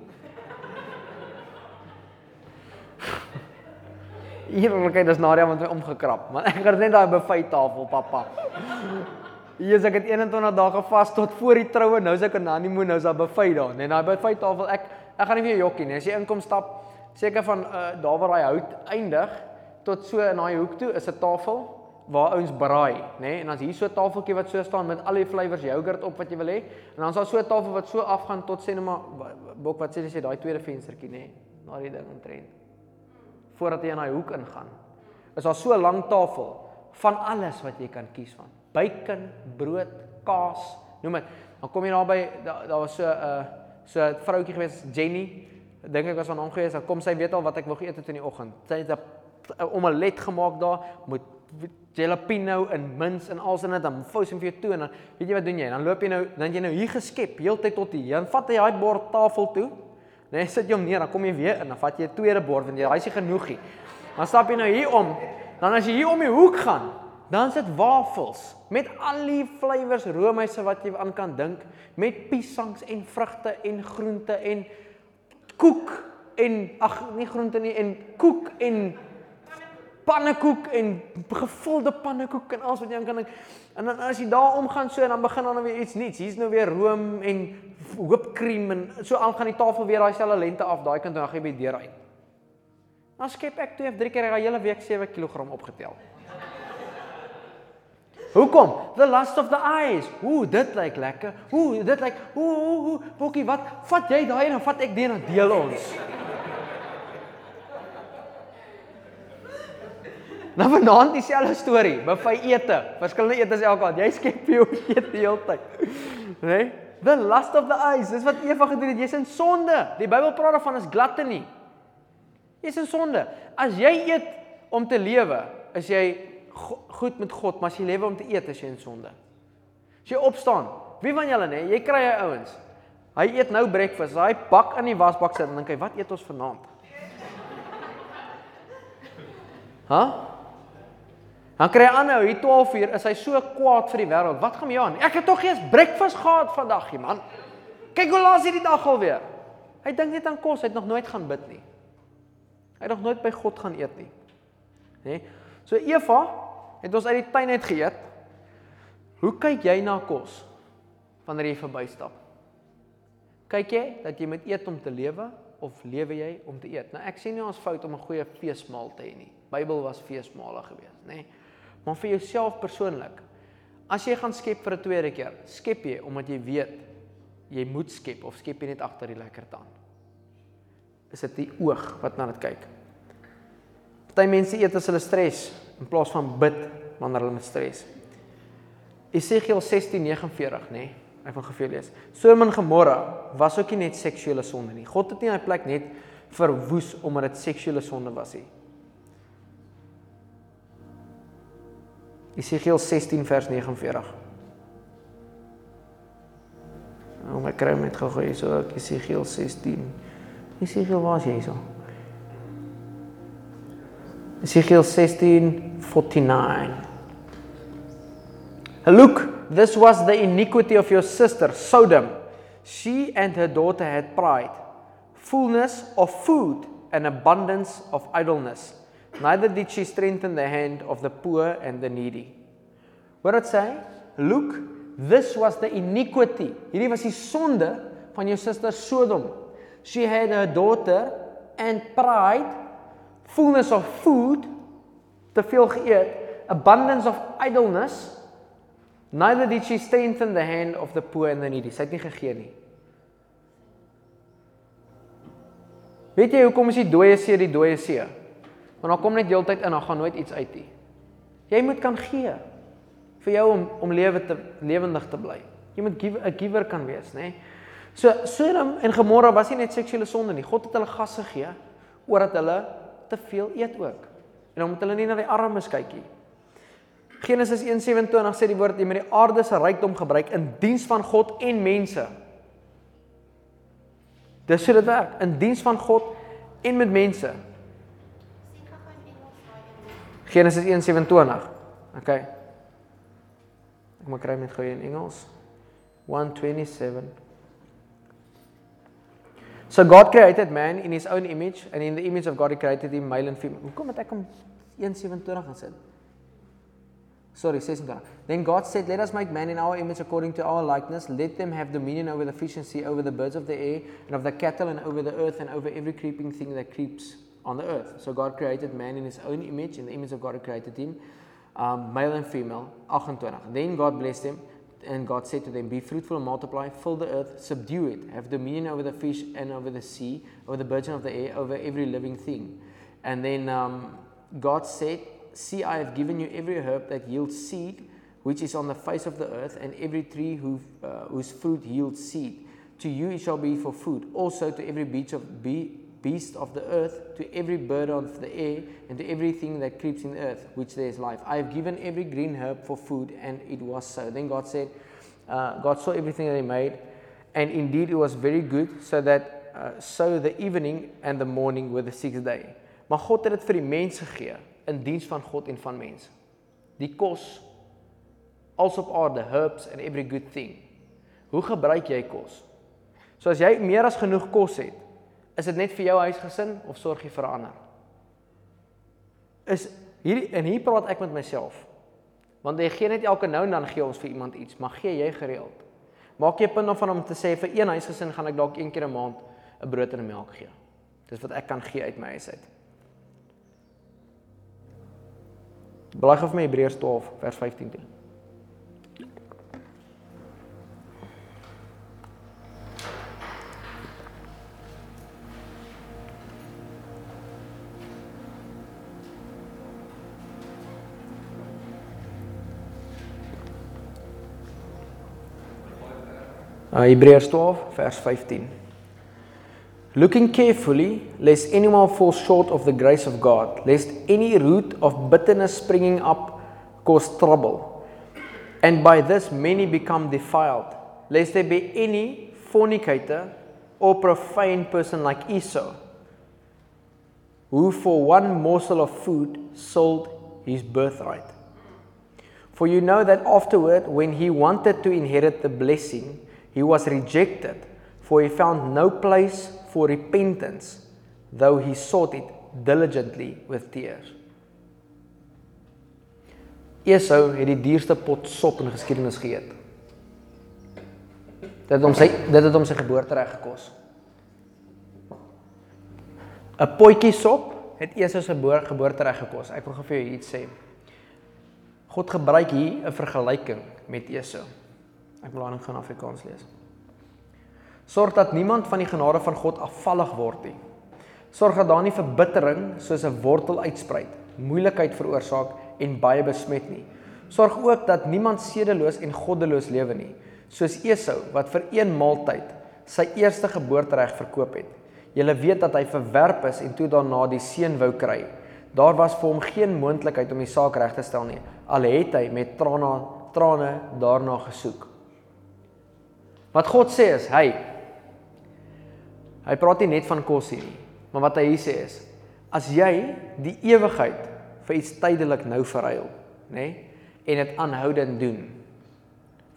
Eerlikheid dis Nadia met my omgekrap, maar ek het net daai buffet tafel, pappa. Hier is ek het 21 dae gevas tot voor die troue. Nou is ek in honeymoon, nou is daar buffet daar. Net daai buffet tafel. Ek ek gaan nie vir jou jokkie nie. As jy inkom stap seker van uh, daar waar hy hout eindig tot so in daai hoek toe is 'n tafel waar ouens braai, nê? Nee? En dan is hier so 'n tafeltjie wat so staan met al die flavours yoghurt op wat jy wil hê. En dan is daar so 'n tafel wat so afgaan tot sê net maar bok wat sê jy sê daai tweede venstertjie, nê? Nee? Na die ding omtrent. Voordat jy in daai hoek ingaan. Is daar so 'n lang tafel van alles wat jy kan kies van. Bacon, brood, kaas, noem dit. Dan kom jy daar by daar da was so 'n uh, so 'n vroutjie gewees, Jenny dink ek was van hom gewees, dan kom sy weet al wat ek wou geëet het in die oggend. Sy het 'n omelet gemaak daar met jalapeno en mins en alles in dit, dan vou sy vir jou toe en dan weet jy wat doen jy? Dan loop jy nou, dan jy nou hier geskep heeltyd tot hier. Dan vat jy daai bord tafel toe. Nee, sit jy hom neer, dan kom jy weer in, dan vat jy 'n tweede bord want jy daai is genoegie. Dan stap jy nou hier om. Dan as jy hier om die hoek gaan, dan sit wafels met al die flavours roomhuise wat jy aan kan dink, met piesangs en vrugte en groente en koek en ag nie groente nie en koek en pannekoek en gevulde pannekoek en alles wat jy kan dink. En dan as jy daar omgaan so en dan begin dan weer iets nuuts. Hier's nou weer room en hoopkrem en so al gaan die tafel weer daai selfe lente af daai kant en dan gaan jy by die deur uit. Dan skep ek twee of drie keer daai hele week 7 kg opgetel. Hoekom? The lust of the eyes. Ooh, dit lyk lekker. Ooh, dit lyk ooh, ooh, ooh, bokkie, wat? Vat jy daai en dan vat ek dit en deel ons. Nou vanaand dieselfde storie, buffet ete. Verskillende etes elke aand. Jy skep vir jou eet die hele tyd. Né? Nee? The lust of the eyes. Dis wat Eva gedoen het. Jy's in sonde. Die Bybel praat daarvan as gluttony. Jy's in sonde. As jy eet om te lewe, is jy goed met God, maar as jy lewe om te eet, is jy in sonde. As jy opstaan, wie van julle nê, jy kry hy ouens. Hy eet nou breakfast, hy bak in die wasbak sit en dink hy, wat eet ons vanaand? Ha? Dan kry hy aanhou hier 12 uur, is hy so kwaad vir die wêreld. Wat gaan jy aan? Ek het tog eers breakfast gehad vandag, jy man. Kyk hoe laat is hierdie dag alweer. Hy dink net aan kos, hy het nog nooit gaan bid nie. Hy het nog nooit by God gaan eet nie. Nê? So Eva het ons uit die tuin uit geëet. Hoe kyk jy na kos wanneer jy verbystap? Kyk jy dat jy moet eet om te lewe of lewe jy om te eet? Nou ek sê nie ons fout om 'n goeie feesmaal te hê nie. Bybel was feesmale gewees, nê? Maar vir jouself persoonlik, as jy gaan skep vir 'n tweede keer, skep jy omdat jy weet jy moet skep of skep jy net agter die lekker tand? Is dit die oog wat na dit kyk? Party mense eet as hulle stres in plaas van bid wanneer hulle met stres. Esegiel 16:49, nê? Nee, ek wil gefeel lees. Sodom en Gomorra was ook nie net seksuele sonde nie. God het nie daai plek net verwoes omdat dit seksuele sonde was nie. Esegiel 16 vers 49. Nou, my kry met gou hier so Esegiel 16. Esegiel is jy so? Ezekiel 16:49. Look, this was the iniquity of your sister Sodom. She and her daughter had pride, fullness of food and abundance of idleness. Neither did she strengthen the hand of the poor and the needy. What did it say? Look, this was the iniquity. Hierdie was die sonde van jou suster Sodom. She had her daughter and pride, fullness of food, te veel geëet, abundance of idleness. Neither did she strengthen the hand of the poor and the needy. Sy het nie gegee nie. Weet jy hoekom is die dooie see die dooie see? Want daar kom net heeltyd in, daar gaan nooit iets uit nie. Jy moet kan gee vir jou om om lewe te lewendig te bly. Jy moet 'n give, giver kan wees, nê? So Sodom en Gomorra was nie net seksuele sonde nie. God het hulle gas gegee omdat hulle te veel eet ook. En dan moet hulle nie na die armes kyk nie. Genesis 1:27 sê die woord jy moet die aarde se rykdom gebruik in diens van God en mense. Dis hoe dit werk, in diens van God en met mense. Genesis 1:27. Okay. Ek moet kry met gou in Engels. 127. So God created man in his own image and in the image of God he created him male and female. Hoekom het ek hom 127 gaan sit? Sorry, 26. Then God said, Let us make man in our image according to our likeness. Let them have dominion over the fish and sea, over the birds of the air, and of the cattle, and over the earth, and over every creeping thing that creeps on the earth. So God created man in his own image. In the image of God, he created him, um, male and female. 28. Then God blessed them, and God said to them, Be fruitful and multiply, fill the earth, subdue it, have dominion over the fish and over the sea, over the birds of the air, over every living thing. And then um, God said, See, I have given you every herb that yields seed, which is on the face of the earth, and every tree who, uh, whose fruit yields seed. To you it shall be for food. Also to every beast of, be, beast of the earth, to every bird of the air, and to everything that creeps in the earth, which there is life. I have given every green herb for food, and it was so. Then God said, uh, God saw everything that He made, and indeed it was very good, so that uh, so the evening and the morning were the sixth day. Maar God het dit vir die mens gegee in diens van God en van mense. Die kos als op aarde, herbs and every good thing. Hoe gebruik jy kos? So as jy meer as genoeg kos het, is dit net vir jou huisgesin of sorg jy vir ander? Is hier en hier praat ek met myself. Want jy gee net elke nou en dan gee ons vir iemand iets, maar gee jy gereeld? Maak jy punt om te sê vir een huisgesin gaan ek dalk een keer 'n maand 'n brood en 'n melk gee. Dis wat ek kan gee uit my huis uit. Blaai gou vir my Hebreërs 12 vers 15 toe. Uh, Hebreërs 12 vers 15 looking carefully lest anyone fall short of the grace of God, lest any root of bitterness springing up cause trouble, and by this many become defiled, lest there be any fornicator or profane person like Esau, who for one morsel of food sold his birthright. For you know that afterward, when he wanted to inherit the blessing, he was rejected, for he found no place for repentance, though he sought it diligently with tears. Esau het die duurste pot sop in geskiedenis geëet. Dit het hom sy dit het hom sy geboortereg gekos. 'n Potjie sop het Esau se geboortereg gekos. Ek wil gou vir jou iets sê. God gebruik hier 'n vergelyking met Esau. Ek wil aan gaan Afrikaans lees. Sorg dat niemand van die genade van God afvallig word nie. Sorg dat daar nie verbittering soos 'n wortel uitspruit, moeilikheid veroorsaak en baie besmet nie. Sorg ook dat niemand sedeloos en goddeloos lewe nie, soos Esau wat vir een maaltyd sy eerste geboortereg verkoop het. Julle weet dat hy verwerp is en toe daarna die seun wou kry. Daar was vir hom geen moontlikheid om die saak reg te stel nie. Al het hy met trane trane daarna gesoek. Wat God sê is, hy Hy praat nie net van kos hier nie, maar wat hy hier sê is as jy die ewigheid vir iets tydelik nou verruil, nê, nee, en dit aanhoudend doen,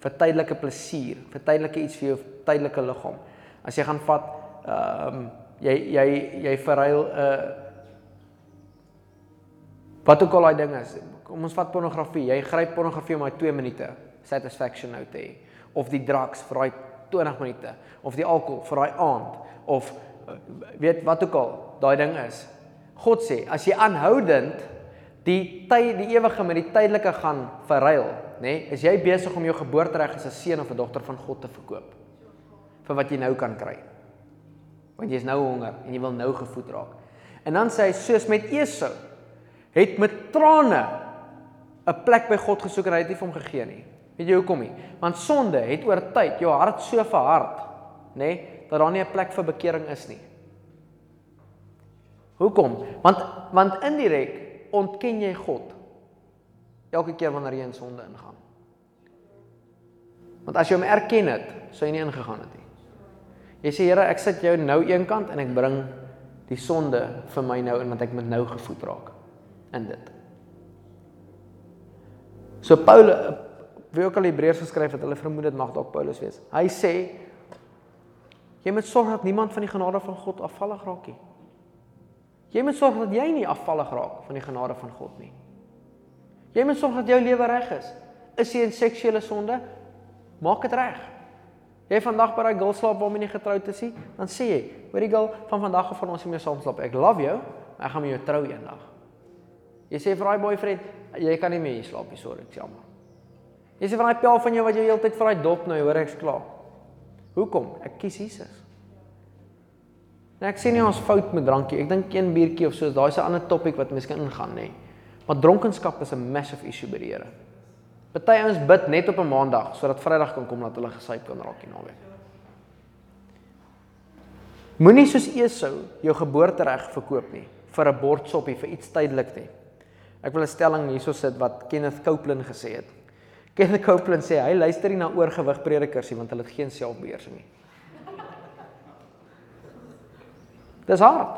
vir tydelike plesier, vir tydelike iets vir jou tydelike liggaam. As jy gaan vat ehm um, jy jy jy verruil 'n uh, wat ook al daai ding is. Kom ons vat pornografie. Jy gryp pornografie om daai 2 minute satisfaction nou te hê of die drugs vir daai 20 minute of die alkohol vir daai aand of uh, weet wat ook al daai ding is. God sê as jy aanhoudend die tyd die ewige met die tydelike gaan verruil, nê? Nee, is jy besig om jou geboortereg as 'n seun of 'n dogter van God te verkoop vir wat jy nou kan kry? Want jy's nou honger en jy wil nou gevoed raak. En dan sê hy soos met Esau het met trane 'n plek by God gesoek en hy het nie vir hom gegee nie. Weet jy hoekom nie? Want sonde het oor tyd jou hart so verhard, nê, nee, dat daar nie 'n plek vir bekering is nie. Hoekom? Want want indirek ontken jy God elke keer wanneer jy in sonde ingaan. Want as jy hom erken het, sou jy nie ingegaan het nie. Jy sê Here, ek sit jou nou eenkant en ek bring die sonde vir my nou en want ek moet nou gevoed raak in dit. So Paulus wie ook al Hebreërs geskryf het, hulle vermoed dit mag dalk Paulus wees. Hy sê jy moet sorg dat niemand van die genade van God afvallig raak nie. Jy moet sorg dat jy nie afvallig raak van die genade van God nie. Jy moet sorg dat jou lewe reg is. Is jy in seksuele sonde? Maak dit reg. Jy vandag by daai girl slaap waarmee jy getroud is, dan sê jy, "Hoor die girl, van vandag af van ons nie meer saam slaap. Ek love jou, maar ek gaan met jou trou eendag." Jy sê vir daai boyfriend, "Jy kan nie meer hier slaap nie, sorry, ek jammer." Jy sê vir daai pel van jou wat jy heeltyd vir daai dop nou, hoor ek's klaar. Hoekom? Ek kies Jesus. Nou ek sê nie ons fout met drankie. Ek dink een biertjie of so, daai's 'n ander topik wat miskien ingaan, nê. Maar dronkenskap is 'n massive issue by die Here. Party ouens bid net op 'n maandag sodat Vrydag kan kom dat hulle gesyp kan raak die naweek. Moenie soos Esau jou geboortereg verkoop nie vir 'n bord soppie vir iets tydelik nie. Ek wil 'n stelling hierso sit wat Kenneth Copeland gesê het. Kenneth Copeland sê hy luister nie na oorgewig predikers nie want hulle het geen selfbeheersing nie. Dis hard.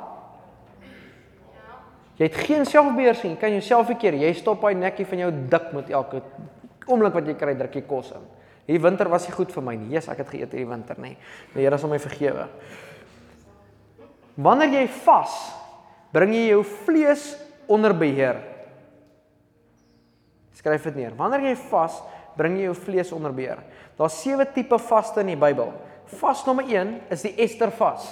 Jy het geen selfbeheersing, jy kan jouself verkeer. Jy stop daai nekkie van jou dik met elke oomblik wat jy kry, druk jy kos in. Hierdie winter was nie goed vir my nie. Jesus, ek het geëet hierdie winter, nê. Die Here sal my vergewe. Wanneer jy vas, bring jy jou vlees onder beheer. Skryf dit neer. Wanneer jy vas, bring jy jou vlees onder beheer. Daar's sewe tipe vaste in die Bybel. Vas nommer 1 is die Ester vas.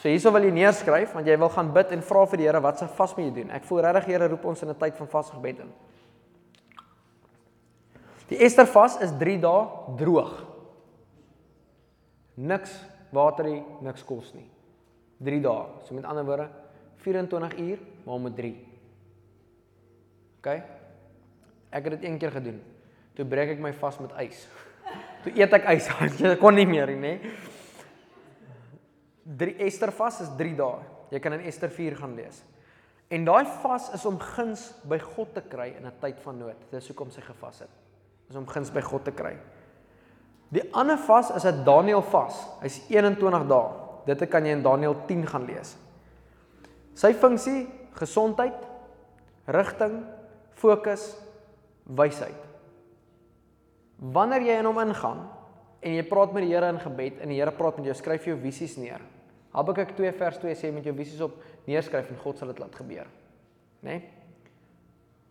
So hierso wil jy neerskryf want jy wil gaan bid en vra vir die Here wat se vas moet jy doen. Ek voel regtig Here roep ons in 'n tyd van vasgebed in. Die Ester vas is 3 dae droog. Niks water nie, niks kos nie. 3 dae. So met ander woorde 24 uur, maar met 3. OK? Ek het dit een keer gedoen. Toe breek ek my vas met ys. Toe eet ek ys. Ek kon nie meer nie, nê? 3 Ester vas is 3 dae. Jy kan in Ester 4 gaan lees. En daai vas is om guns by God te kry in 'n tyd van nood. Dis hoekom sy gevas het. Is om guns by God te kry. Die ander vas is 'n Daniël vas. Hy's 21 dae. Dit kan jy in Daniël 10 gaan lees. Sy funksie: gesondheid, rigting, fokus, wysheid. Wanneer jy in hom ingaan en jy praat met die Here in gebed en die Here praat met jou, skryf jou visies neer. Habakuk 2 vers 2 sê met jou visies op neerskryf en God sal dit laat gebeur. Né? Nee?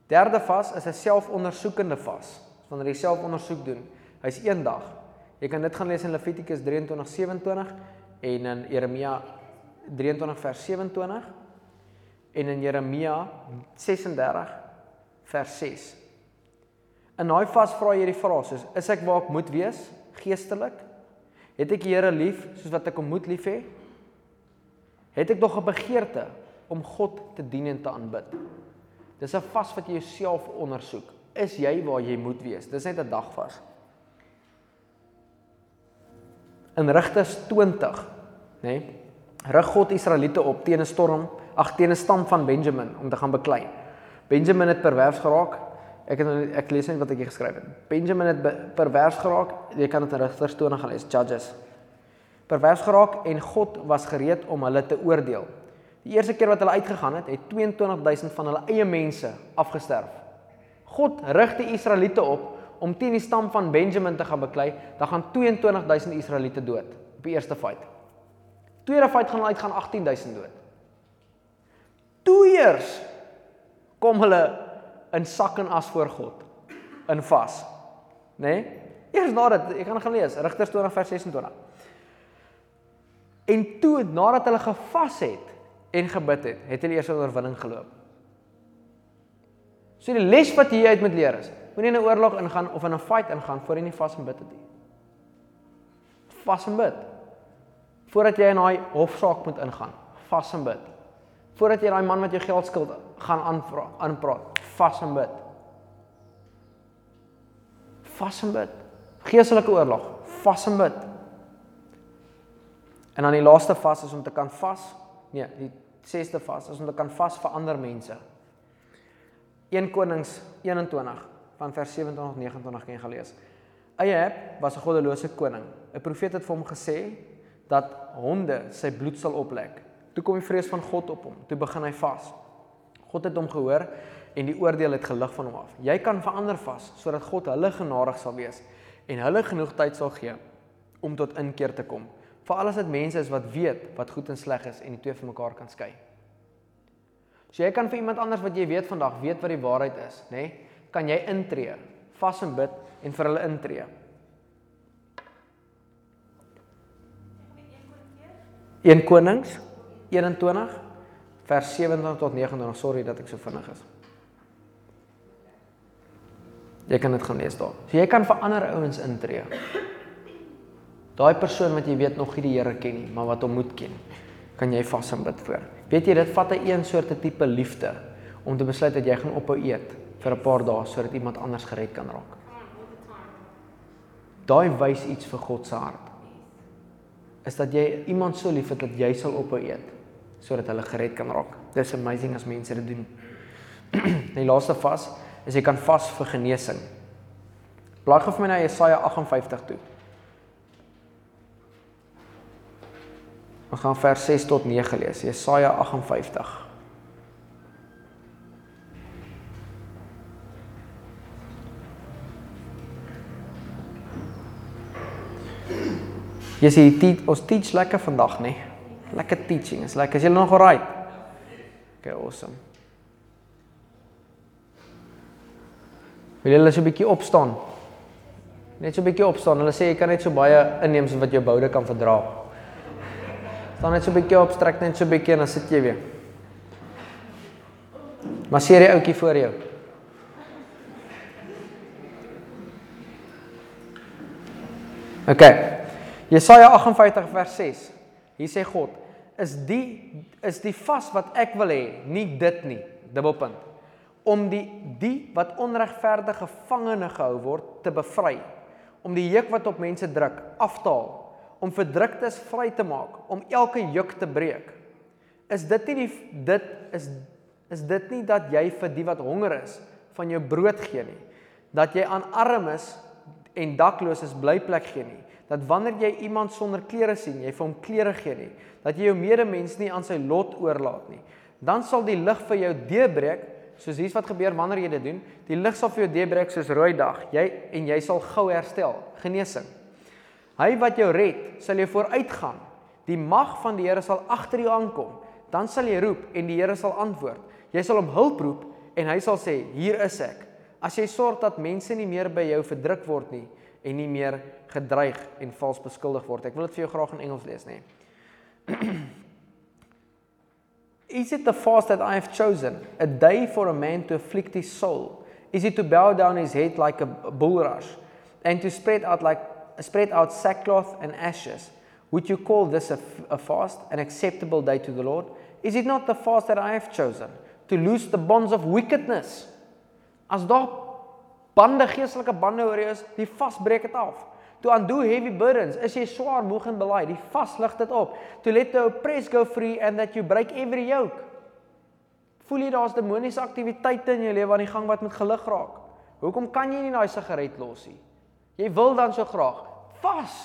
Derde vas is 'n selfondersoekende vas. Wanneer jy selfondersoek doen, hy's een dag. Jy kan dit gaan lees in Levitikus 23:27 en in Jeremia 23 vers 27 en in Jeremia 36 vers 6. In daai vas vra jy die vrae soos is ek waar ek moet wees geestelik? Het ek die Here lief soos wat ek hom moet lief hê? Het ek nog 'n begeerte om God te dien en te aanbid? Dis 'n vas wat jy jouself ondersoek. Is jy waar jy moet wees? Dis net 'n dagvas. In Rigters 20, nê? Nee, rig God Israeliete op teen 'n storm, ag teen 'n stam van Benjamin om te gaan beklei. Benjamin het pervers geraak. Ek het ek lees net wat ek hier geskryf het. Benjamin het pervers geraak. Jy kan dit in Rigters 20 gaan lees, Judges pervers geraak en God was gereed om hulle te oordeel. Die eerste keer wat hulle uitgegaan het, het 22000 van hulle eie mense afgesterf. God rig die Israeliete op om teen die stam van Benjamin te gaan beklei, dan gaan 22000 Israeliete dood op die eerste fight. Tweede fight gaan uit gaan 18000 dood. Toe eers kom hulle in sak en as voor God in vas. Né? Nee? Eers nadat ek gaan gaan lees Rigters 20 vers 26. En toe nadat hulle gevas het en gebid het, het hulle eers 'n oorwinning geloop. So die les wat jy uit moet leer is, moenie in 'n oorlog ingaan of in 'n fight ingaan voor jy nie vas en bid het nie. Vas en bid. Voordat jy in daai hofsaak moet ingaan, vas en bid. Voordat jy daai man met jou geld skuld gaan aanvra, aanpraat, vas en bid. Vas en bid. Geestelike oorlog, vas en bid. En dan die laaste vas is om te kan vas. Nee, die sesde vas is om te kan vas vir ander mense. 1 Konings 21 van vers 27 tot 29 kan jy gelees. Ahab was 'n goddelose koning. 'n Profeet het vir hom gesê dat honde sy bloed sal oplek. Toe kom die vrees van God op hom. Toe begin hy vas. God het hom gehoor en die oordeel het gelig van hom af. Jy kan verander vas sodat God hulle genadig sal wees en hulle genoeg tyd sal gee om tot inkeer te kom. Veral as dit mense is wat weet wat goed en sleg is en die twee van mekaar kan skei. So jy kan vir iemand anders wat jy weet vandag weet wat die waarheid is, nê? Nee, kan jy intree, vas en bid en vir hulle intree. Een Konings 21 vers 27 tot 29. Sorry dat ek so vinnig is. Jy kan dit gaan lees daar. So jy kan vir ander ouens intree. Daai persoon wat jy weet nog nie die Here ken nie, maar wat hom moet ken, kan jy vas en bid vir. Weet jy, dit vat 'n een soorte tipe liefde om te besluit dat jy gaan ophou eet vir 'n paar dae sodat iemand anders gered kan raak. Daai wys iets vir God se hart. Is dat jy iemand so liefhet dat jy sal ophou eet sodat hulle gered kan raak. Dis amazing as mense dit doen. Die laaste vas is jy kan vas vir genesing. Gou vir my na Jesaja 58 toe. Ons gaan vers 6 tot 9 lees. Jesaja 58. Jy sê ons teach lekker vandag, nê? Lekker teaching. Is lekker. Is jy nog alright? Okay, awesome. Wil julle so 'n bietjie opstaan? Net so 'n bietjie opstaan. Hulle sê jy kan net so baie inneem so wat jou boude kan verdra. Staan net so 'n bietjie op, strek net so 'n bietjie en dan sit jy weer. Masseer die ouetjie voor jou. OK. Jesaja 58 vers 6. Hier sê God: "Is die is die vas wat ek wil hê, nie dit nie." Dubbelpunt. Om die die wat onregverdig gevangene gehou word te bevry, om die juk wat op mense druk af te haal om verdruktes vry te maak, om elke juk te breek. Is dit nie die, dit is is dit nie dat jy vir die wat honger is van jou brood gee nie, dat jy aan armes en dakloses blyplek gee nie, dat wanneer jy iemand sonder klere sien, jy vir hom klere gee nie, dat jy jou medemens nie aan sy lot oorlaat nie, dan sal die lig vir jou deurbreek, soos hier's wat gebeur wanneer jy dit doen, die lig sal vir jou deurbreek soos rooi dag, jy en jy sal gou herstel, genesing. Hy wat jou red, sal jou vooruitgaan. Die mag van die Here sal agter jou aankom. Dan sal jy roep en die Here sal antwoord. Jy sal hom hulp roep en hy sal sê, "Hier is ek." As jy sorg dat mense nie meer by jou verdruk word nie en nie meer gedreig en vals beskuldig word. Ek wil dit vir jou graag in Engels lees, nê. Is it the fast that I have chosen, a day for a man to afflict his soul? Is it to bow down his head like a bulrush and to spread out like spread out sackcloth and ashes. Would you call this a, a fast, an acceptable day to the Lord? Is it not the fast that I have chosen to loose the bonds of wickedness? As daar bande geestelike bande oor jou is, die vas breek dit af. To undo heavy burdens, is jy swaar moeg en belaai, die vas lig dit op. To let the oppressed go free and that you break every yoke. Voel jy daar's demoniese aktiwiteite in jou lewe aan die gang wat met gelig raak? Hoekom kan jy nie daai sigaret los nie? Jy wil dan so graag vas.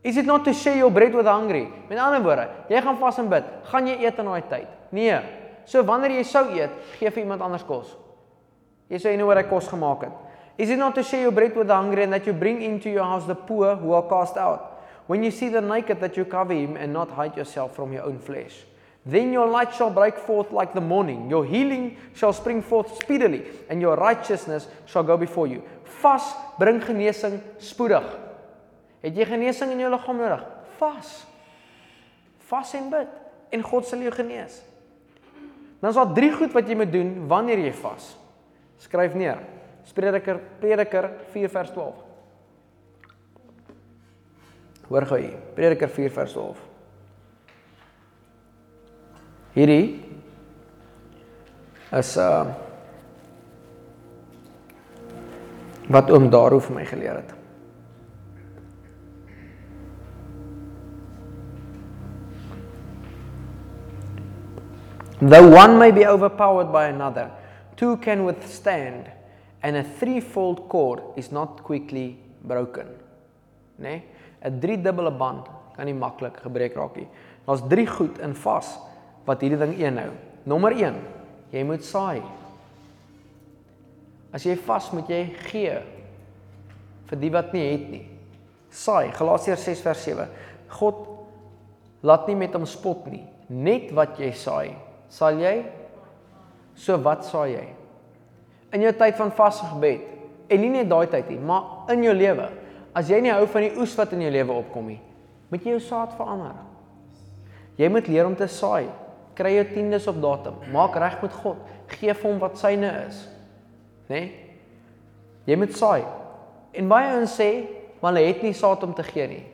Is it not to share your bread with the hungry? Met ander woorde, jy gaan vas en bid, gaan jy eet in daai tyd? Nee. So wanneer jy sou eet, gee vir iemand anders kos. Jy sê nou wat hy kos gemaak het. Is it not to share your bread with the hungry and that you bring into your house the poor who are cast out? When you see the naked that you cover him and not hide yourself from your own flesh. Then your light shall break forth like the morning. Your healing shall spring forth speedily and your righteousness shall go before you. Vas bring genesing spoedig. Het jy genesing in jou liggaam nodig? Vas. Vas en bid en God sal jou genees. Dan is daar drie goed wat jy moet doen wanneer jy vas. Skryf neer. Prediker Prediker 4 vers 12. Hoor gou hier. Prediker 4 vers 12. Hierdie is uh wat oom daaroor vir my geleer het. Though one may be overpowered by another, two can withstand and a threefold cord is not quickly broken. Né? Nee? 'n Driedubbele band kan nie maklik gebreek raak nie. Daar's drie goed in vas wat hierdie ding eenhou. Nommer 1, jy moet saai. As jy vas moet jy gee vir die wat nie het nie. Saai, Galasiërs 6 vers 7. God laat nie met hom spot nie. Net wat jy saai, sal jy so wat saai jy? In jou tyd van vaste gebed en nie net daai tyd nie, maar in jou lewe. As jy nie hou van die oes wat in jou lewe opkom nie, moet jy jou saad verander. Jy moet leer om te saai. Kry jou tiendes op datum. Maak reg met God. Geef hom wat syne is. Né? Nee? Jy moet saai. En baie ouens sê, "Maar hulle het nie saad om te gee nie."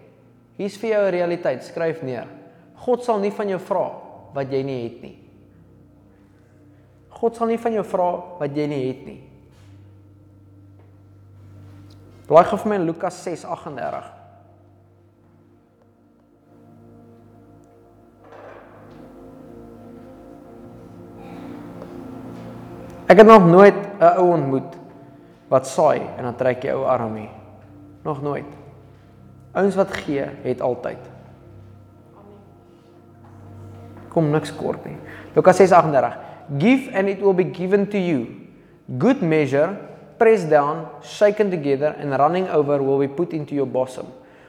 Hier's vir jou 'n realiteit. Skryf neer. God sal nie van jou vra wat jy nie het nie. God sal nie van jou vra wat jy nie het nie. Blaai gou vir my Lukas 6:38. Ek het nog nooit 'n ou ontmoet wat saai en dan trek jy ou arm nie. Nog nooit. Ouens wat gee, het altyd. Kom niks kort nie. Lukas 6:38 Give and it will be given to you. Good measure, pressed down, shaken together, and running over will be put into your bosom.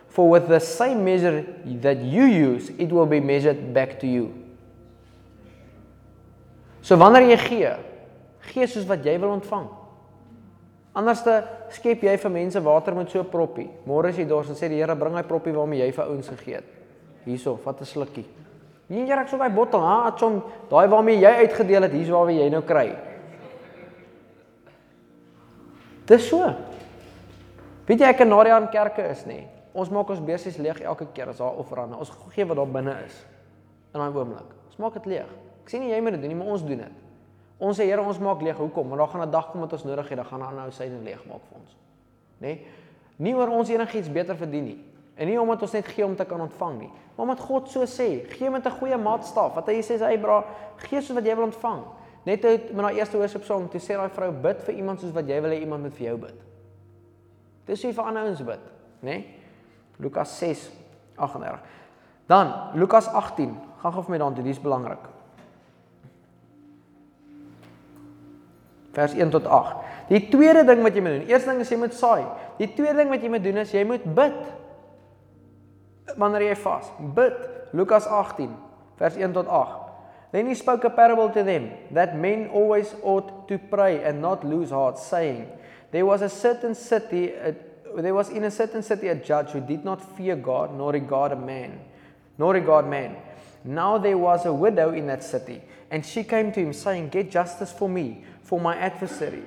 For with the same measure that you use, it will be measured back to you. So wanneer jy gee, gee soos wat jy wil ontvang. Anderste skep jy vir mense water met so 'n proppie. Môre as jy dors en sê die Here bring hy proppie waarmee jy vir ouens gegee het. Hierso, vat 'n slukkie. Nie jy raak so daai bottel, ha, chom, daai waarmee jy uitgedeel het, hier's waar jy nou kry. Dis so. Weet jy ek en Nadia in kerke is nê. Ons maak ons beursies leeg elke keer as daar offerande. Ons gee wat daar binne is in daai oomblik. Ons maak dit leeg. Ek sê nie jy moet dit doen nie, maar ons doen dit. Ons sê Here, ons maak leeg. Hoekom? Want daar gaan 'n dag kom wat ons nodig het, dan gaan 'n ander ou syne leeg maak vir ons. Nê? Nie oor ons enigiets beter verdien nie. En nie omdat ons net gee om te kan ontvang nie, maar omdat God so sê, gee met 'n goeie maatstaf. Wat hy sê, hy bra, gee soos wat jy wil ontvang. Net uit met daai eerste worship song, toe sê daai vrou bid vir iemand soos wat jy wil hê iemand moet vir jou bid. Dis hoe vir ander ouens bid, né? Nee? Lukas 6:38. Dan Lukas 18. Gaan gou vir my daartoe, dis belangrik. Vers 1 tot 8. Die tweede ding wat jy moet doen, eerste ding is jy moet saai. Die tweede ding wat jy moet doen is jy moet bid wanneer jy vas. Bid. Lukas 18 vers 1 tot 8. Then he spoke a parable to them that men always ought to pray and not lose heart saying there was a certain city a, there was in a certain city a judge who did not fear God nor regard a man nor regard man. Now there was a widow in that city and she came to him saying get justice for me for my adversary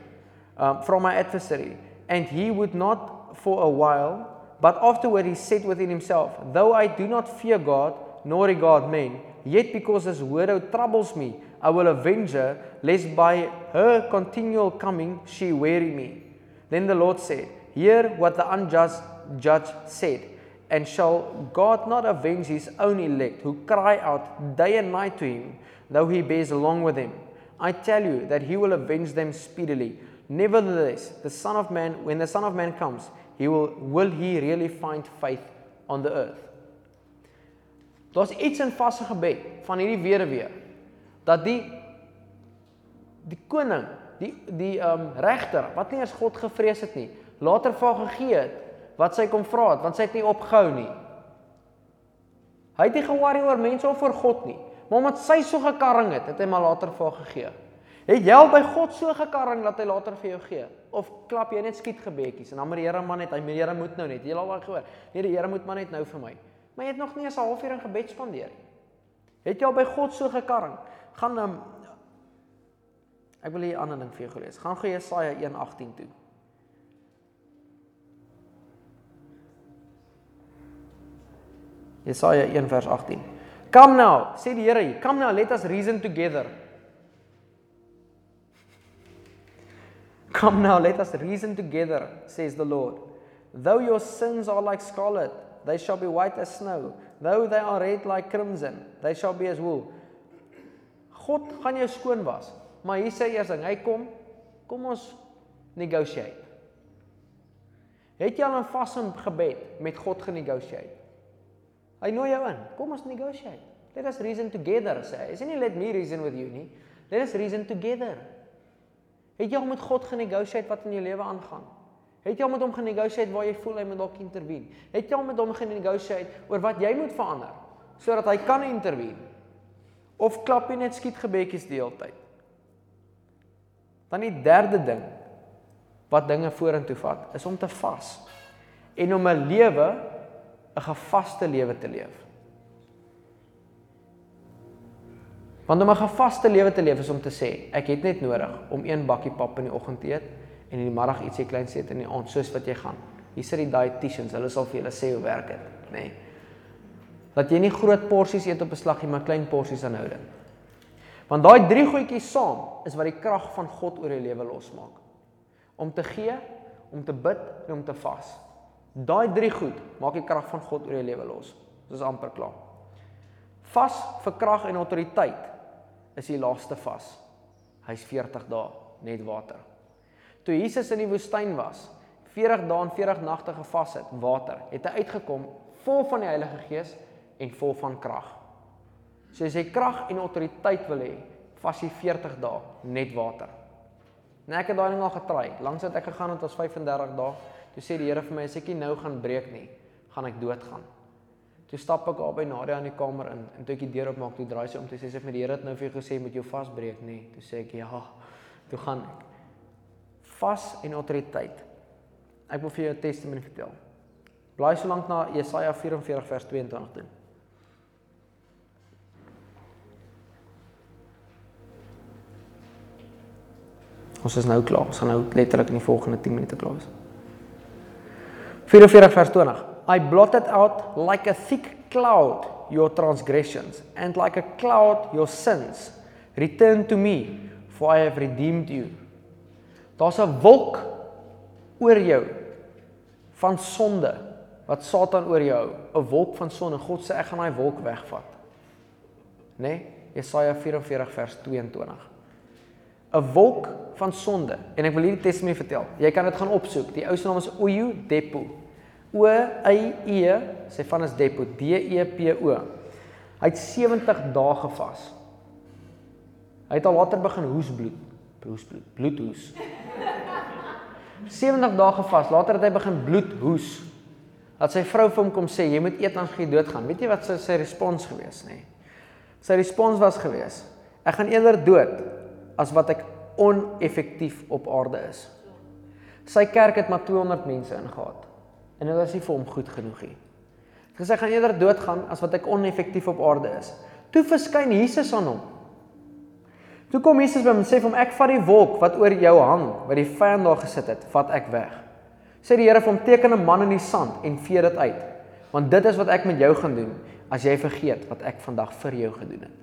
um, from my adversary and he would not for a while But afterward he said within himself, Though I do not fear God, nor regard men, yet because this widow troubles me, I will avenge her, lest by her continual coming she weary me. Then the Lord said, Hear what the unjust judge said. And shall God not avenge his own elect, who cry out day and night to him, though he bears along with them? I tell you that he will avenge them speedily. Nevertheless, the Son of Man, when the Son of Man comes, he will will he really find faith on the earth. Daar's iets in vaste gebed van hierdie weduwee dat die die koning die die um, regter wat nie eens God gevrees het nie, later vir haar gegee het wat sy kom vra het, want sy het nie opgehou nie. Hy het nie ge-worry oor mense of vir God nie, maar omdat sy so gekarring het, het hy maar later vir haar gegee. Het jy al by God so gekarring dat hy later vir jou gee? Of klap jy net skietgebedjies en dan maar die Here man net, hy die Here moet nou net. Jy al daai gehoor. Nee, die Here moet maar net nou vir my. Maar jy het nog nie eens 'n halfuur in gebed spandeer nie. Het jy al by God so gekarring? Gaan um, Ek wil hier 'n ander ding vir jou gelees. Gaan gou Jesaja 1:18 toe. Jesaja 1 vers 18. Come now, sê die Here. Come now, let us reason together. Come now, let us reason together, says the Lord. Though your sins are like scarlet, they shall be white as snow. Though they are red like crimson, they shall be as wool. God gaan jou skoon was. Maar hier sê eers ding, hy kom, kom ons negotiate. Het jy al 'n vaste gebed met God genegotiate? Hy nooi jou in. Kom ons negotiate. Let us reason together, sê hy. Is nie let me reason with you nie. Let us reason together. Het jy al met God genegotiate wat in jou lewe aangaan? Het jy al met hom genegotiate waar jy voel hy moet dalk intervene? Het jy al met hom genegotiate oor wat jy moet verander sodat hy kan intervene? Of klap jy net skietgebedjies die hele tyd? Dan die derde ding wat dinge vorentoe vat, is om te vas en om 'n lewe 'n gevaste lewe te leef. Want om 'n gevaste lewe te leef is om te sê, ek het net nodig om een bakkie pap in die oggend te eet en in die middag ietsie kleins eet in die aand soos wat jy gaan. Hier sit die dietitians, hulle sal vir julle sê hoe werk dit, nê. Nee. Dat jy nie groot porsies eet op 'n slaggie, maar klein porsies aanhoudend. Want daai drie goedjies saam is wat die krag van God oor jou lewe losmaak. Om te gee, om te bid en om te vas. Daai drie goed maak die krag van God oor jou lewe los. Dis amper klaar. Vas vir krag en autoriteit is die laaste vas. Hy's 40 dae net water. Toe Jesus in die woestyn was, 40 dae en 40 nagte gevas het, water, het hy uitgekom vol van die Heilige Gees en vol van krag. So as jy krag en autoriteit wil hê, vas jy 40 dae net water. Nou ek het daai ding al getry. Langs het ek gegaan het ons 35 dae. Toe sê die Here vir my as ek nie nou gaan breek nie, gaan ek doodgaan. Toe stap ek daar by Nadia in die kamer in en toe ek die deur oopmaak, toe draai sy om toe sê sy vir die Here het nou vir jou gesê moet jou vasbreek nie. Toe sê ek ja. Toe gaan ek. Vas en autoriteit. Ek wil vir jou 'n testimonie vertel. Blaai so lank na Jesaja 44 vers 22 toe. Ons is nou klaar. Ons gaan nou letterlik in die volgende 10 minute klaar wees. 44 vers 20. I blotted out like a thick cloud your transgressions and like a cloud your sins. Return to me for I have redeemed you. Daar's 'n wolk oor jou van sonde wat Satan oor jou hou, 'n wolk van sonde. God sê ek gaan daai wolk wegvat. Né? Nee? Jesaja 44 vers 22. 'n wolk van sonde. En ek wil hierdie testimonie vertel. Jy kan dit gaan opsoek. Die ou se naam is Oyu Depo. O Y E, sy van is Depo, D E P O. Hy het 70 dae gevas. Hy het al later begin hoesbloed. Hoesbloed, bloedhoes. 70 dae gevas. Later het hy begin bloedhoes. Dat sy vrou vir hom kom sê jy moet eet dan gaan doodgaan. Weet jy wat sy sy respons gewees nê? Nee? Sy respons was gewees: Ek gaan eerder dood as wat ek oneffektief op aarde is. Sy kerk het maar 200 mense ingehaat en dit was nie vir hom goed genoeg nie. Hy sê gaan eerder doodgaan as wat ek oneffektief op aarde is. Toe verskyn Jesus aan hom. Toe kom Jesus by hom en sê vir hom ek vat die wolk wat oor jou hang, wat die vyand daar gesit het, vat ek weg. Sê die Here vir hom teken 'n man in die sand en vee dit uit. Want dit is wat ek met jou gaan doen as jy vergeet wat ek vandag vir jou gedoen het.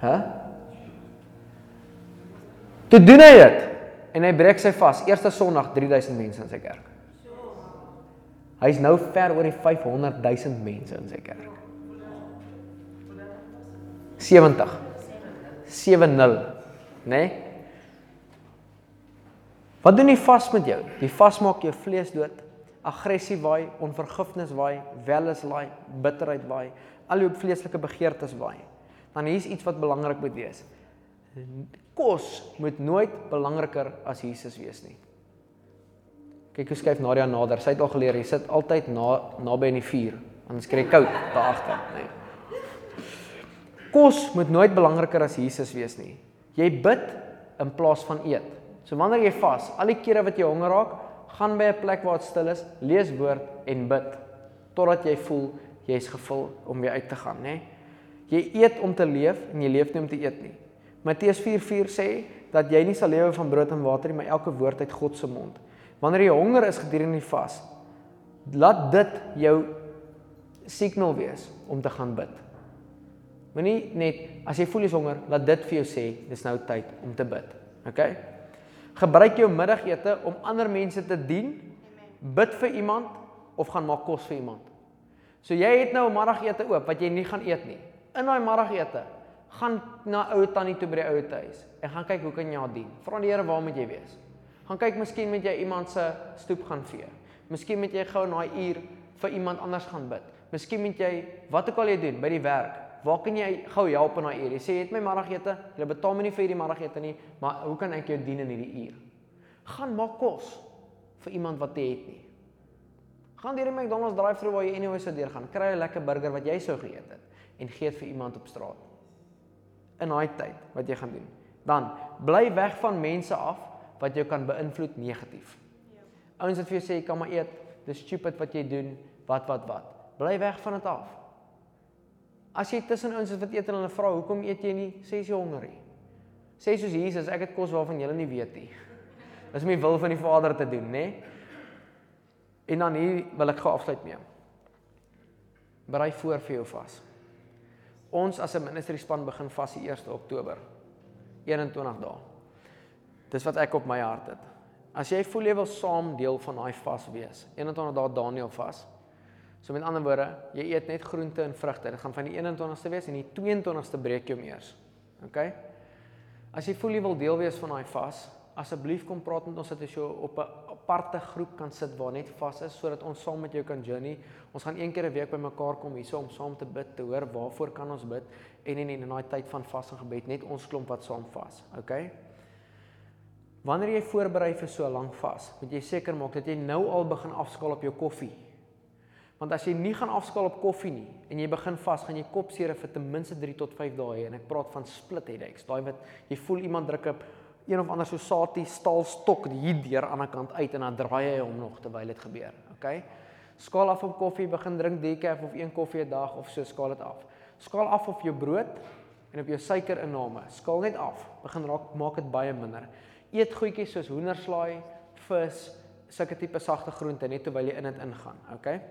Hæ? Huh? Toe doen hy dit en hy breek sy vas. Eerste Sondag 3000 mense in sy kerk. Hy's nou ver oor die 500 000 mense in sy kerk. 70. 70, né? Nee? Wat doen die vas met jou? Die vas maak jou vlees dood, aggressie waai, onvergifnis waai, welis laai, bitterheid waai, al jou vleeslike begeertes waai dan hier's iets wat belangrik moet wees. Kos moet nooit belangriker as Jesus wees nie. Kyk hoe skuif Nadia nader. Sy het al geleer, jy sit altyd na naby aan die vuur, anders kry jy koud daar agter, nê. Nee. Kos moet nooit belangriker as Jesus wees nie. Jy bid in plaas van eet. So wanneer jy vas, al die kere wat jy honger raak, gaan by 'n plek waar dit stil is, lees woord en bid totdat jy voel jy's gevul om weer uit te gaan, nê? Jy eet om te leef en jy leef nie om te eet nie. Matteus 4:4 sê dat jy nie sal lewe van brood en water nie, maar elke woord uit God se mond. Wanneer jy honger is gedurende die vas, laat dit jou signal wees om te gaan bid. Moenie net as jy voel jy's honger, laat dit vir jou sê dis nou tyd om te bid. OK? Gebruik jou middagete om ander mense te dien. Bid vir iemand of gaan maak kos vir iemand. So jy het nou 'n middagete oop wat jy nie gaan eet nie. In daai middagete gaan na ou tannie toe by die ou huis en gaan kyk hoe kan jy haar dien. Vra die Here waar moet jy wees? Gaan kyk miskien met jy iemand se stoep gaan vee. Miskien moet jy gou in daai uur vir iemand anders gaan bid. Miskien moet jy wat ook al jy doen by die werk. Waar kan jy gou help in daai uur? Jy sê jy het my middagete, jy betaal my nie vir hierdie middagete nie, maar hoe kan ek jou dien in hierdie uur? Gaan maak kos vir iemand wat jy het nie. Gaan deur die McDonald's drive-thru waar jy anyway sou deur gaan, kry 'n lekker burger wat jy sou geëet het en gee dit vir iemand op straat. In daai tyd wat jy gaan doen. Dan bly weg van mense af wat jou kan beïnvloed negatief. Ja. Ouens wat vir jou sê jy kan maar eet, dis stupid wat jy doen, wat wat wat. Bly weg van dit af. As jy tussen ouens wat eet en hulle vra, "Hoekom eet jy nie?" sê jy honger nie. Sê soos Jesus, ek het kos waarvan jy nie weet nie. Dis om die wil van die Vader te doen, nê? En dan hier wil ek gou afsluit mee. Berei voor vir jou vas. Ons as 'n ministry span begin vas die 1 Oktober. 21 dae. Dis wat ek op my hart het. As jy voel jy wil saam deel van daai vas wees, 21 dae Daniel vas. So met ander woorde, jy eet net groente en vrugte. Dit gaan van die 21ste wees en die 22ste breek jy hom eers. OK? As jy voel jy wil deel wees van daai vas, asseblief kom praat met ons dat jy so op 'n aparte groep kan sit waar net vas is sodat ons saam met jou kan journey. Ons gaan een keer 'n week bymekaar kom hierso om saam te bid, te hoor waarvoor kan ons bid en en in daai tyd van vas en gebed net ons klomp wat saam vas. OK? Wanneer jy voorberei vir so 'n lang vas, moet jy seker maak dat jy nou al begin afskaal op jou koffie. Want as jy nie gaan afskaal op koffie nie en jy begin vas, gaan jy kopseer vir ten minste 3 tot 5 dae en ek praat van split headaches. Daai wat jy voel iemand druk op een of ander so satie staalstok hier deur aan die kant uit en dan draai hy hom nog terwyl dit gebeur. Okay? Skaal af op koffie, begin drink decaf of een koffie 'n dag of so skaal dit af. Skaal af op jou brood en op jou suikerinname. Skaal net af. Begin raak maak dit baie minder eet goedjies soos hoenderslaai, vis, sulke tipe sagte groente net terwyl jy in dit ingaan, okay?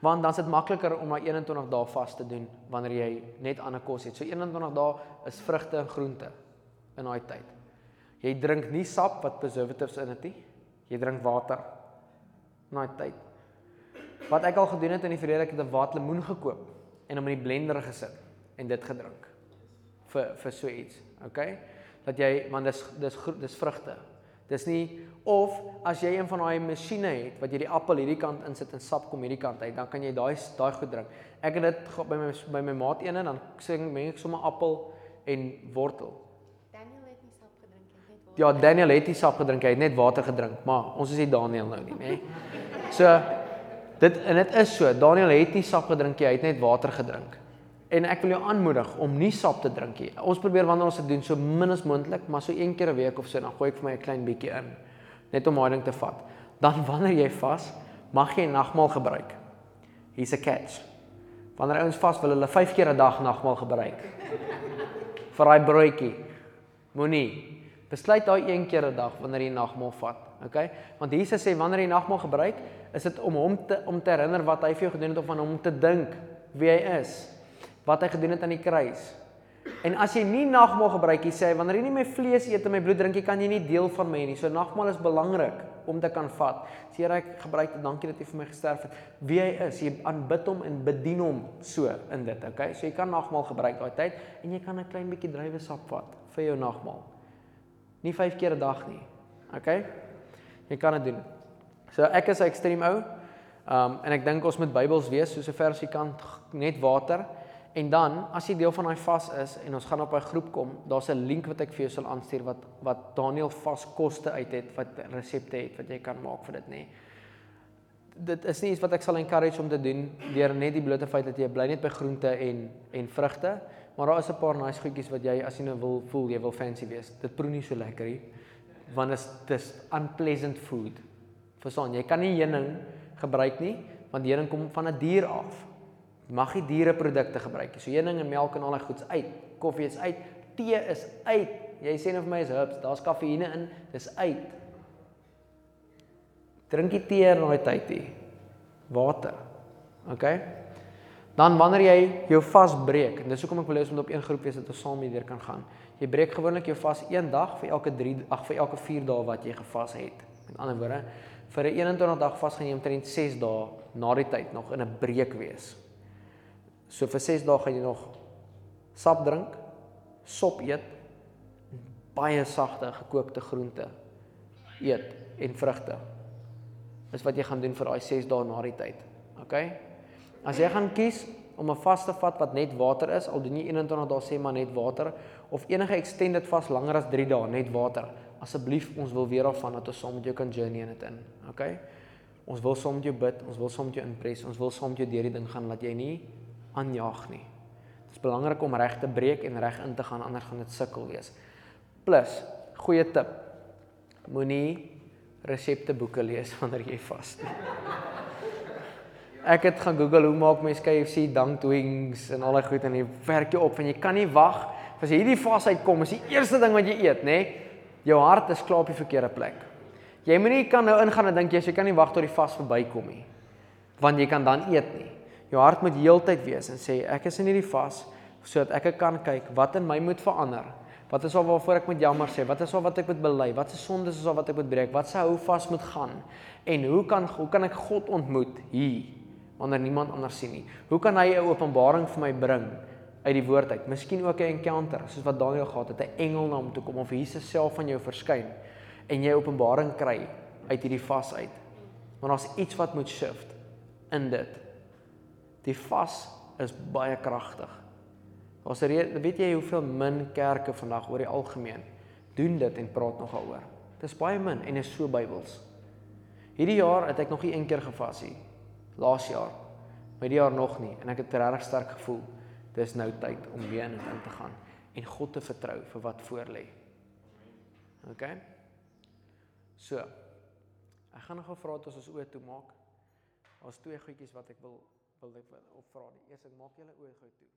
Want dan is dit makliker om na 21 dae vas te doen wanneer jy net ander kos het. So 21 dae is vrugte en groente in daai tyd. Jy drink nie sap wat preservatives in het nie. Jy drink water in daai tyd. Wat ek al gedoen het in die verlede, ek het 'n waterlemoen gekoop en hom in die blender gesit en dit gedrink vir vir so iets, okay? dat jy want dis dis dis vrugte. Dis nie of as jy een van daai masjiene het wat jy die appel hierdie kant insit en sap kom hierdie kant uit, dan kan jy daai daai goed drink. Ek het dit by my by my maat een en dan sê ek meng ek sommer appel en wortel. Daniel het nie sap gedrink nie, net water. Ja, Daniel het nie sap gedrink, hy het net water gedrink, maar ons is nie Daniel nou nie, nê. So dit en dit is so, Daniel het nie sap gedrink nie, hy het net water gedrink. En ek wil jou aanmoedig om nie sap te drink nie. Ons probeer wanneer ons dit doen so min as moontlik, maar so een keer 'n week of so dan gooi ek vir my 'n klein bietjie in net om daai ding te vat. Dan wanneer jy vas, mag jy nagmaal gebruik. Hier's 'n catch. Wanneer ouens vas wil hulle 5 keer 'n dag nagmaal gebruik. vir daai broodjie. Moenie besluit daai een keer 'n dag wanneer jy nagmaal vat, okay? Want Jesus sê wanneer jy nagmaal gebruik, is dit om hom te om te herinner wat hy vir jou gedoen het of van hom te dink wie hy is wat hy gedoen het aan die kruis. En as jy nie nagmaal gebruik nie, sê hy wanneer jy nie my vlees eet en my bloed drink nie, kan jy nie deel van my nie. So nagmaal is belangrik om te kan vat. Sê Here, ek gebruik dit. Dankie dat jy vir my gesterf het. Wie hy is, jy aanbid hom en bedien hom so in dit, okay? So jy kan nagmaal gebruik daai tyd en jy kan 'n klein bietjie druiwesap vat vir jou nagmaal. Nie 5 keer 'n dag nie. Okay? Jy kan dit doen. So ek is 'n ekstrem ou. Um en ek dink ons moet Bybels wees so sover as jy kan net water En dan as jy deel van daai vas is en ons gaan op 'n groep kom, daar's 'n link wat ek vir jou sal aanstuur wat wat Daniel vas koste uit het, wat resepte het wat jy kan maak vir dit nê. Dit is nie iets wat ek sal encourage om te doen deur net die blote feit dat jy bly net by groente en en vrugte, maar daar is 'n paar nice goedjies wat jy as jy nou wil voel jy wil fancy wees. Dit proe nie so lekker nie want is dis unpleasant food. Verstaan, jy kan nie heuning gebruik nie want heuning kom van 'n dier af. Jy mag nie diereprodukte gebruik nie. So heuning en melk en al daai goeds uit. Koffie is uit, tee is uit. Jy sê nou vir my is herbs, daar's kafeïne in, dis uit. Drink die tee in daai tyd hier. Water. OK? Dan wanneer jy jou vas breek, en dis hoekom ek wil hê ons moet op een groep wees dat ons saam hierdeur kan gaan. Jy breek gewoonlik jou vas een dag vir elke 3 ag vir elke 4 dae wat jy gevas het. Met ander woorde, vir 'n 21 dag vas gaan jy omtrent 6 dae na die tyd nog in 'n breek wees. So vir 6 dae gaan jy nog sap drink, sop eet, baie sagte gekookte groente eet en vrugte. Dis wat jy gaan doen vir daai 6 dae na die tyd. OK? As jy gaan kies om 'n vas te vat wat net water is, al doen jy 21 dae sê maar net water of enige extended vas langer as 3 dae net water. Asseblief, ons wil weer af van dat ons saam met jou kan journey in dit in. OK? Ons wil saam met jou bid, ons wil saam met jou inpres, ons wil saam met jou deur die ding gaan dat jy nie aanjaag nie. Dit is belangrik om reg te breek en reg in te gaan anders gaan dit sukkel wees. Plus, goeie tip. Moenie resepteboeke lees wanneer jy vas nie. Ek het gaan Google hoe maak mense KFC dunked wings en al daai goed en jy werk jy op en jy kan nie wag as jy hierdie vas uitkom is die eerste ding wat jy eet, nê? Jou hart is klaar op die verkeerde plek. Jy moenie kan nou ingaan en dink jy jy kan nie wag tot die vas verbykom nie. Want jy kan dan eet nie. Jou hart moet heeltyd wees en sê ek is in hierdie vas sodat ek kan kyk wat in my moet verander. Wat is al waarvoor ek moet jammer sê? Wat is al wat ek moet bely? Wat se sondes is al wat ek moet breek? Wat se hou vas moet gaan? En hoe kan hoe kan ek God ontmoet hier? Wanneer niemand anders sien nie. Hoe kan hy 'n openbaring vir my bring uit die woord uit? Miskien ook 'n encounter, soos wat Daniël gehad het, 'n engel na hom toe kom of Jesus self van jou verskyn en jy openbaring kry uit hierdie vas uit. Want daar's iets wat moet shift in dit. Die vas is baie kragtig. Ons weet jy hoeveel min kerke vandag oor die algemeen doen dit en praat nogal oor. Dit is baie min en is so Bybels. Hierdie jaar het ek nog nie een keer gevas nie laas jaar. Maar die jaar nog nie en ek het regtig sterk gevoel dis nou tyd om weer in in te gaan en God te vertrou vir wat voor lê. OK? So. Ek gaan nog gou vra dat ons ons oë toe maak. Daar's twee goedjies wat ek wil wil ek opvra. Die eerste, maak julle oë gou toe.